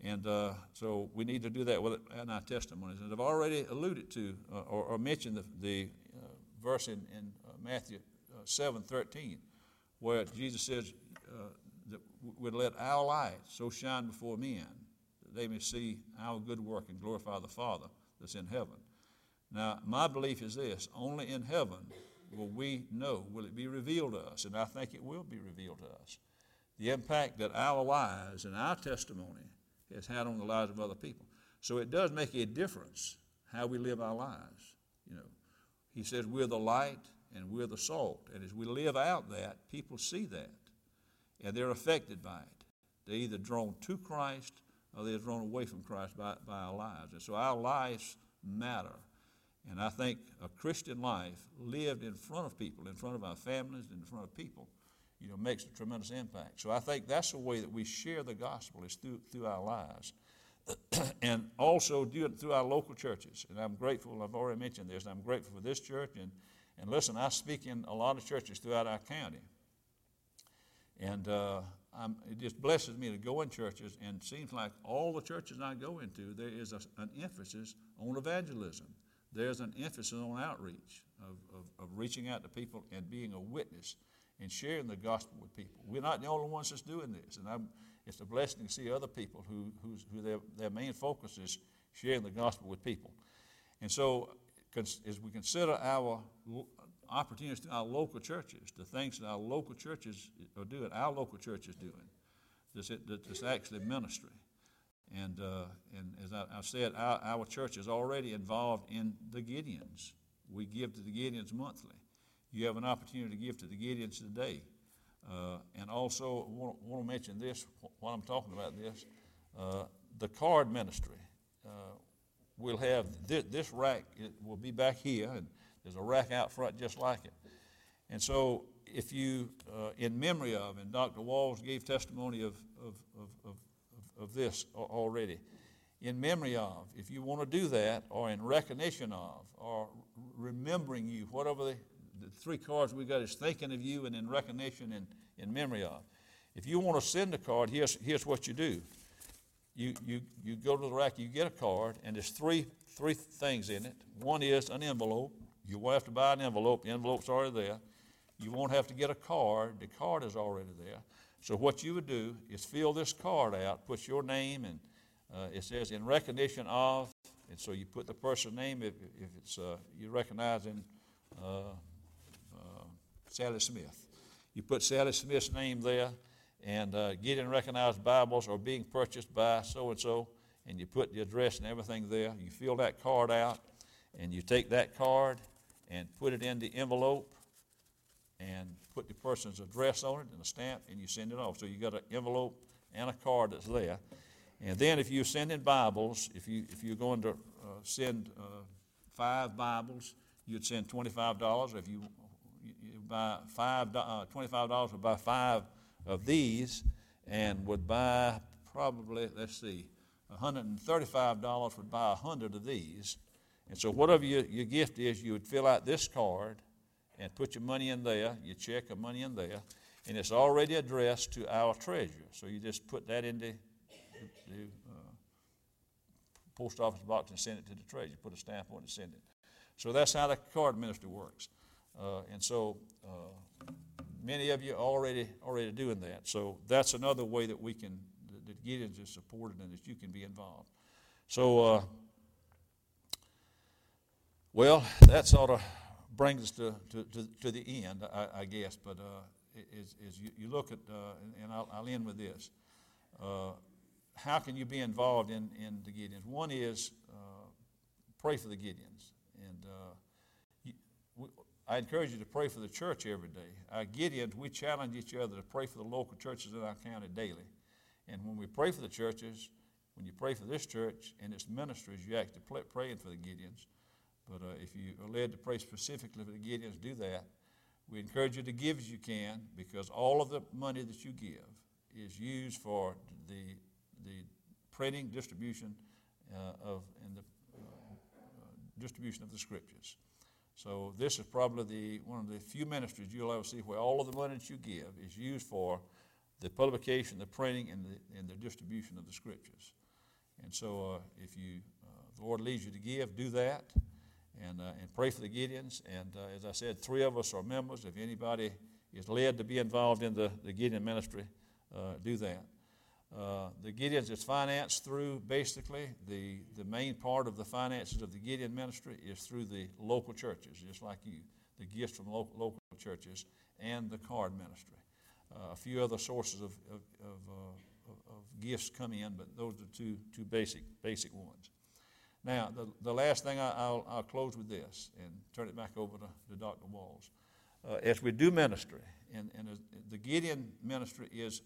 And uh, so we need to do that with in our testimonies. And I've already alluded to uh, or, or mentioned the, the uh, verse in, in uh, Matthew uh, 7 13, where Jesus says we'd let our light so shine before men that they may see our good work and glorify the Father that's in heaven. Now, my belief is this only in heaven will we know, will it be revealed to us, and I think it will be revealed to us, the impact that our lives and our testimony has had on the lives of other people. So it does make a difference how we live our lives. You know, he says we're the light and we're the salt, and as we live out that, people see that, and they're affected by it. They're either drawn to Christ or they're drawn away from Christ by, by our lives. And so our lives matter. And I think a Christian life lived in front of people, in front of our families, in front of people, you know, makes a tremendous impact. So I think that's the way that we share the gospel is through, through our lives. [CLEARS THROAT] and also do it through our local churches. And I'm grateful, I've already mentioned this, and I'm grateful for this church. And, and listen, I speak in a lot of churches throughout our county. And uh, it just blesses me to go in churches, and it seems like all the churches I go into, there is a, an emphasis on evangelism. There's an emphasis on outreach, of, of, of reaching out to people and being a witness and sharing the gospel with people. We're not the only ones that's doing this, and I'm, it's a blessing to see other people who, who their, their main focus is sharing the gospel with people. And so, as we consider our opportunities to our local churches, the things that our local churches are doing, our local church is doing, this, this actually ministry. And, uh, and as I, I said, our, our, church is already involved in the Gideons. We give to the Gideons monthly. You have an opportunity to give to the Gideons today. Uh, and also, want, want, to mention this while I'm talking about this uh, the card ministry. Uh, we'll have this, this rack, it will be back here, and there's a rack out front just like it. And so, if you, uh, in memory of, and Dr. Walls gave testimony of, of, of, of of this already. In memory of, if you want to do that, or in recognition of, or remembering you, whatever the, the three cards we got is thinking of you and in recognition and in memory of. If you want to send a card, here's, here's what you do. You, you, you go to the rack, you get a card, and there's three, three things in it. One is an envelope. You won't have to buy an envelope, the envelope's already there. You won't have to get a card, the card is already there. So what you would do is fill this card out, put your name, and uh, it says in recognition of, and so you put the person's name if, if it's uh, you recognize in uh, uh, Sally Smith. You put Sally Smith's name there, and uh, getting recognized Bibles are being purchased by so and so, and you put the address and everything there. You fill that card out, and you take that card and put it in the envelope and put the person's address on it and a stamp, and you send it off. So you got an envelope and a card that's there. And then if you're sending Bibles, if, you, if you're going to uh, send uh, five Bibles, you'd send $25. If you, you buy five, uh, $25 would buy five of these and would buy probably, let's see, $135 would buy 100 of these. And so whatever your, your gift is, you would fill out this card and put your money in there, your check of money in there, and it's already addressed to our treasurer. So you just put that in the, the uh, post office box and send it to the treasurer. Put a stamp on it and send it. So that's how the card ministry works. Uh, and so uh, many of you already already doing that. So that's another way that we can that Gideon's is supported and that you can be involved. So uh, well, that sort of brings us to, to, to, to the end, I, I guess. But uh, is, is you, you, look at, uh, and I'll, I'll, end with this. Uh, how can you be involved in, in the Gideons? One is uh, pray for the Gideons. And uh, I encourage you to pray for the church every day. Our Gideons, we challenge each other to pray for the local churches in our county daily. And when we pray for the churches, when you pray for this church and its ministries, you're actually praying for the Gideons. But uh, if you are led to pray specifically for the Gideons, do that. We encourage you to give as you can because all of the money that you give is used for the, the printing, distribution uh, of, and the uh, distribution of the scriptures. So this is probably the, one of the few ministries you'll ever see where all of the money that you give is used for the publication, the printing, and the, and the distribution of the scriptures. And so uh, if you, uh, the Lord leads you to give, do that and, uh, and pray for the Gideons. And uh, as I said, three of us are members. If anybody is led to be involved in the, the Gideon ministry, uh, do that. Uh, the Gideons is financed through basically the, the main part of the finances of the Gideon ministry is through the local churches, just like you, the gifts from local, local churches and the card ministry. Uh, a few other sources of, of, uh, of, of gifts come in, but those are two, two basic, basic ones. Now, the, the last thing I, will I'll close with this and turn it back over to, to Dr. Walls. Uh, as we do ministry, and, and the Gideon ministry is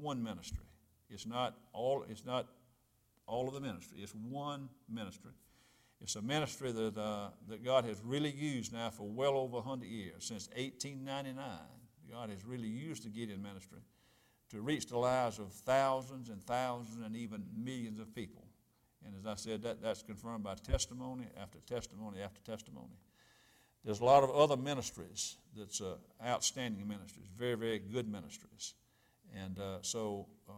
one ministry. It's not all, it's not all of the ministry. It's one ministry. It's a ministry that, uh, that God has really used now for well over 100 years. Since 1899, God has really used the Gideon ministry to reach the lives of thousands and thousands and even millions of people. And as I said, that, that's confirmed by testimony after testimony after testimony. There's a lot of other ministries that's uh, outstanding ministries, very, very good ministries. And uh, so uh,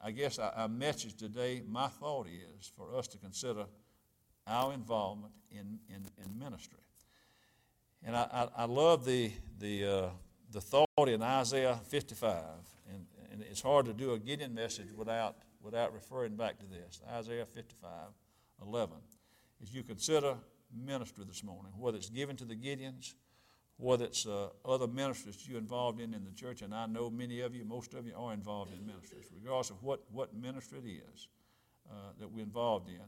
I guess our, message today, my thought is for us to consider our involvement in, in, in ministry. And I, I, I love the, the, uh, the thought in Isaiah 55, and, and it's hard to do a Gideon message without, without referring back to this. Isaiah 55, 11. As you consider ministry this morning, whether it's given to the Gideons, whether it's uh, other ministries you're involved in in the church, and I know many of you, most of you are involved in ministries, regardless of what, what ministry it is uh, that we're involved in.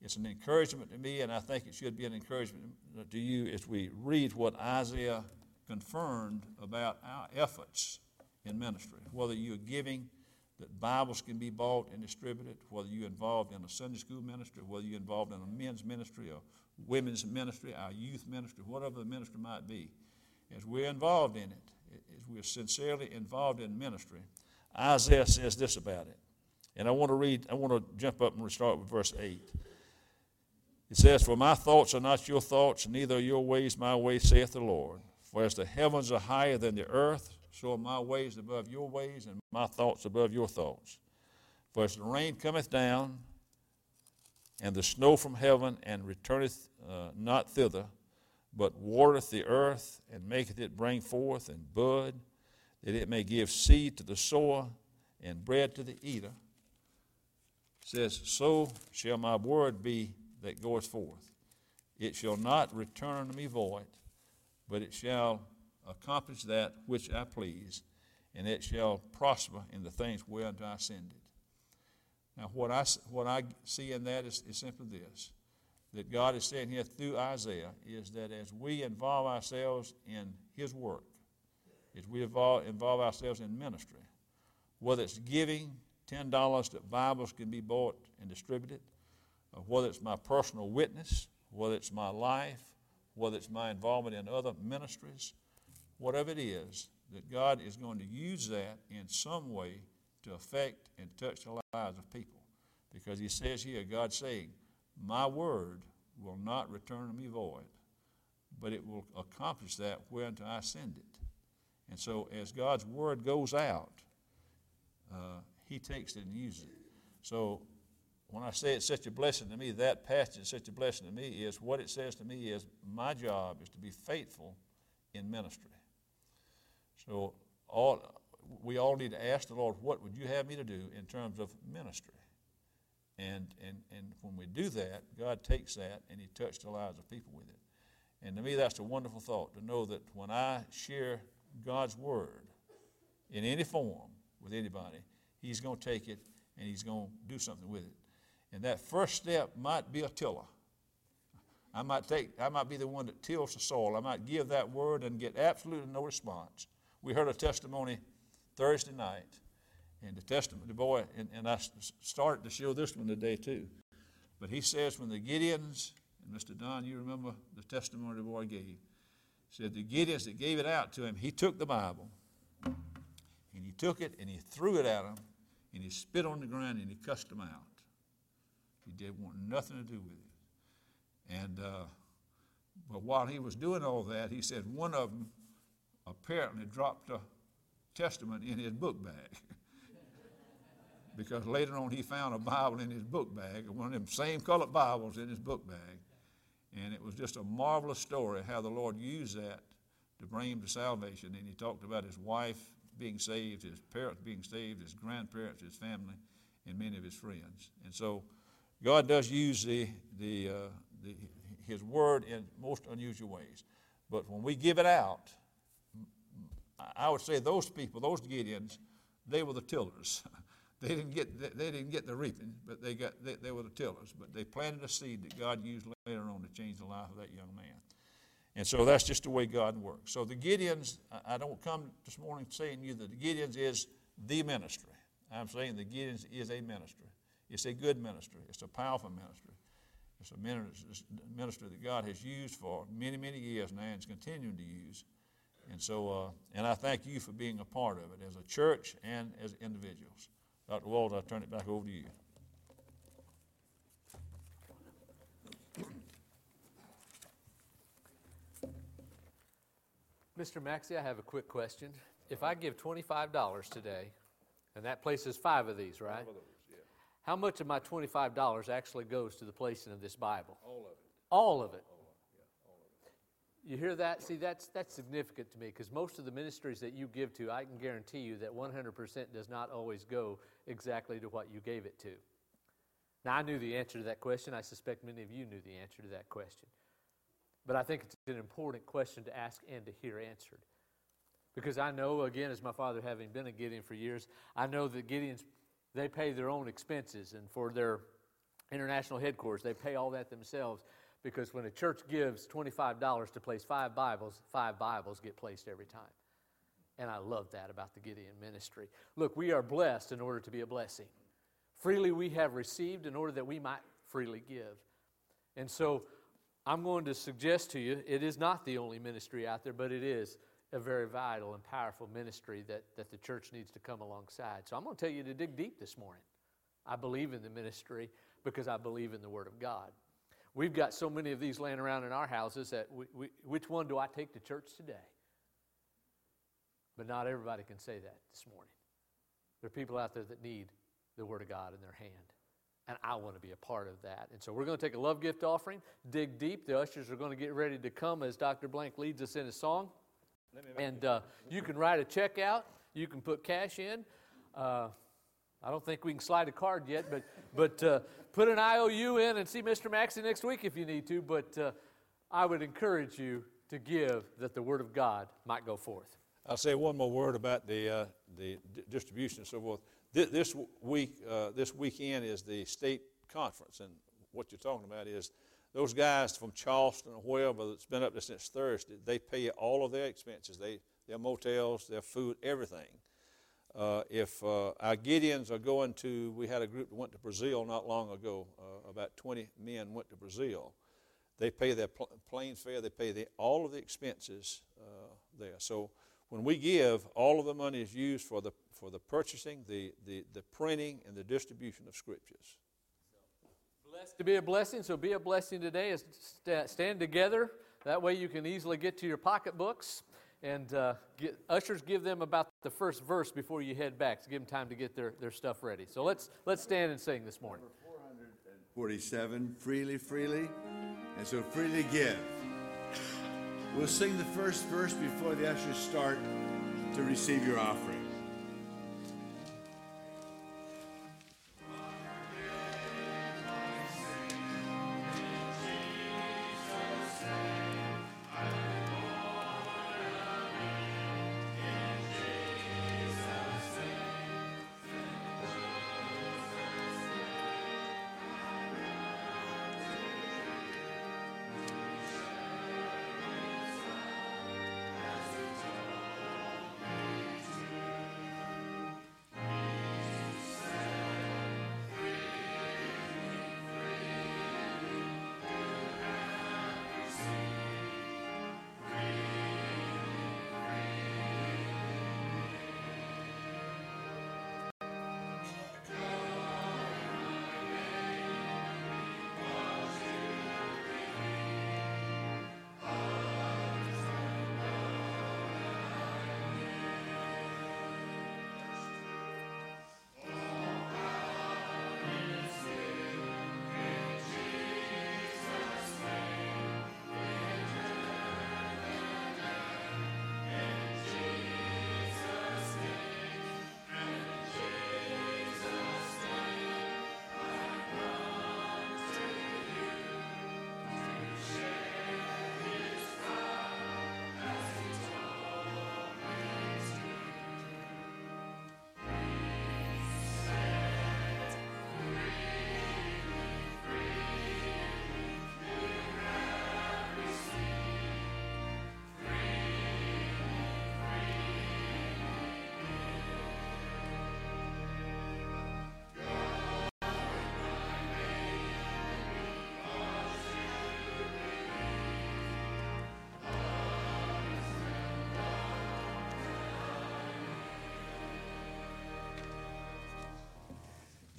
It's an encouragement to me, and I think it should be an encouragement to you as we read what Isaiah confirmed about our efforts in ministry. Whether you're giving that Bibles can be bought and distributed, whether you're involved in a Sunday school ministry, whether you're involved in a men's ministry or women's ministry, our youth ministry, whatever the ministry might be, as we're involved in it, as we're sincerely involved in ministry, Isaiah says this about it. And I want to read, I want to jump up and start with verse 8. It says, For my thoughts are not your thoughts, neither are your ways my ways, saith the Lord. For as the heavens are higher than the earth, so my ways above your ways, and my thoughts above your thoughts. For as the rain cometh down, and the snow from heaven, and returneth uh, not thither, but watereth the earth, and maketh it bring forth and bud, that it may give seed to the sower, and bread to the eater. says, So shall my word be that goeth forth. It shall not return unto me void, but it shall accomplish that which I please, and it shall prosper in the things whereunto I send it. Now, what I, what I see in that is, is simply this that God is saying here through Isaiah is that as we involve ourselves in His work, as we involve, involve ourselves in ministry, whether it's giving $10 that Bibles can be bought and distributed, whether it's my personal witness, whether it's my life, whether it's my involvement in other ministries, whatever it is, that God is going to use that in some way to affect and touch the lives of people. Because He says here, God saying, My word will not return to me void, but it will accomplish that whereunto I send it. And so, as God's word goes out, uh, He takes it and uses it. So, when I say it's such a blessing to me, that passage is such a blessing to me is what it says to me is my job is to be faithful in ministry. So all we all need to ask the Lord, what would you have me to do in terms of ministry? And and and when we do that, God takes that and He touches the lives of people with it. And to me, that's a wonderful thought to know that when I share God's word in any form with anybody, He's going to take it and He's going to do something with it. And that first step might be a tiller. I might take, I might be the one that tills the soil. I might give that word and get absolutely no response. We heard a testimony Thursday night, and the testimony, the boy, and, and I started to show this one today too. But he says when the Gideons, and Mr. Don, you remember the testimony the boy gave, said the Gideons that gave it out to him, he took the Bible, and he took it and he threw it at them, and he spit on the ground and he cussed them out. He didn't want nothing to do with it. And uh, but while he was doing all that, he said one of them apparently dropped a testament in his book bag. [LAUGHS] because later on he found a Bible in his book bag, one of them same colored Bibles in his book bag. And it was just a marvelous story how the Lord used that to bring him to salvation. And he talked about his wife being saved, his parents being saved, his grandparents, his family, and many of his friends. And so God does use the, the, uh, the, his word in most unusual ways. But when we give it out, I would say those people, those Gideons, they were the tillers. [LAUGHS] they didn't get they didn't get the reaping, but they got they, they were the tillers. But they planted a seed that God used later on to change the life of that young man. And so that's just the way God works. So the Gideons, I don't come this morning saying to you that the Gideons is the ministry. I'm saying the Gideons is a ministry. It's a good ministry. It's a powerful ministry. It's a ministry that God has used for many, many years now and is continuing to use. And so, uh, and I thank you for being a part of it as a church and as individuals. Dr. Walls, I turn it back over to you. Mr. Maxie, I have a quick question. If I give $25 today, and that places five of these, right? Of those, yeah. How much of my $25 actually goes to the placing of this Bible? All of it. All of it. You hear that? See, that's, that's significant to me because most of the ministries that you give to, I can guarantee you that 100% does not always go exactly to what you gave it to. Now, I knew the answer to that question. I suspect many of you knew the answer to that question. But I think it's an important question to ask and to hear answered. Because I know, again, as my father having been a Gideon for years, I know that Gideons, they pay their own expenses. And for their international headquarters, they pay all that themselves because when a church gives $25 to place five Bibles, five Bibles get placed every time. And I love that about the Gideon ministry. Look, we are blessed in order to be a blessing. Freely we have received in order that we might freely give. And so I'm going to suggest to you it is not the only ministry out there, but it is a very vital and powerful ministry that, that the church needs to come alongside. So I'm going to tell you to dig deep this morning. I believe in the ministry because I believe in the Word of God. We've got so many of these laying around in our houses that we, we, which one do I take to church today? But not everybody can say that this morning. There are people out there that need the Word of God in their hand. And I want to be a part of that. And so we're going to take a love gift offering, dig deep. The ushers are going to get ready to come as Dr. Blank leads us in a song. And uh, you can write a check out, you can put cash in. Uh, I don't think we can slide a card yet, but, [LAUGHS] but uh, put an IOU in and see Mr. Maxie next week if you need to. But uh, I would encourage you to give that the Word of God might go forth. I'll say one more word about the, uh, the d- distribution and so forth. This, this week, uh, this weekend is the state conference, and what you're talking about is those guys from Charleston or wherever that's been up there since Thursday, they pay all of their expenses, they, their motels, their food, everything. Uh, if uh, our Gideons are going to, we had a group that went to Brazil not long ago. Uh, about 20 men went to Brazil. They pay their pl- plane fare. They pay the, all of the expenses uh, there. So when we give, all of the money is used for the for the purchasing, the, the, the printing, and the distribution of scriptures. Blessed to be a blessing, so be a blessing today. St- stand together. That way you can easily get to your pocketbooks. And uh, get, ushers give them about the first verse before you head back to give them time to get their, their stuff ready. So let's, let's stand and sing this morning. 47, freely, freely. And so freely give. We'll sing the first verse before the ushers start to receive your offering.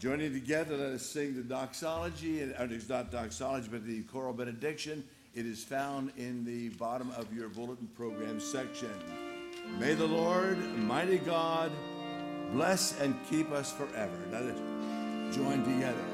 Joining together, let us sing the doxology, and uh, it's not doxology, but the choral benediction. It is found in the bottom of your bulletin program section. May the Lord, mighty God, bless and keep us forever. Let us join together.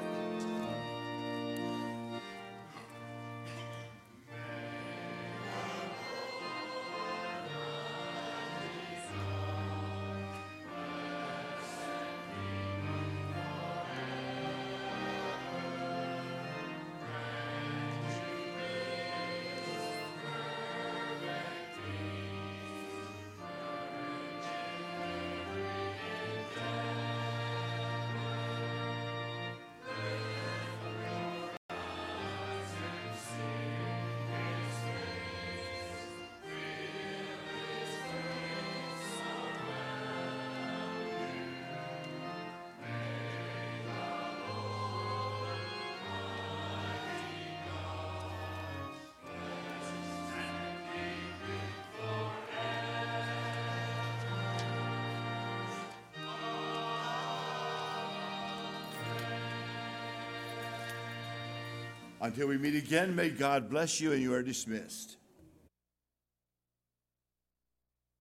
Until we meet again, may God bless you, and you are dismissed.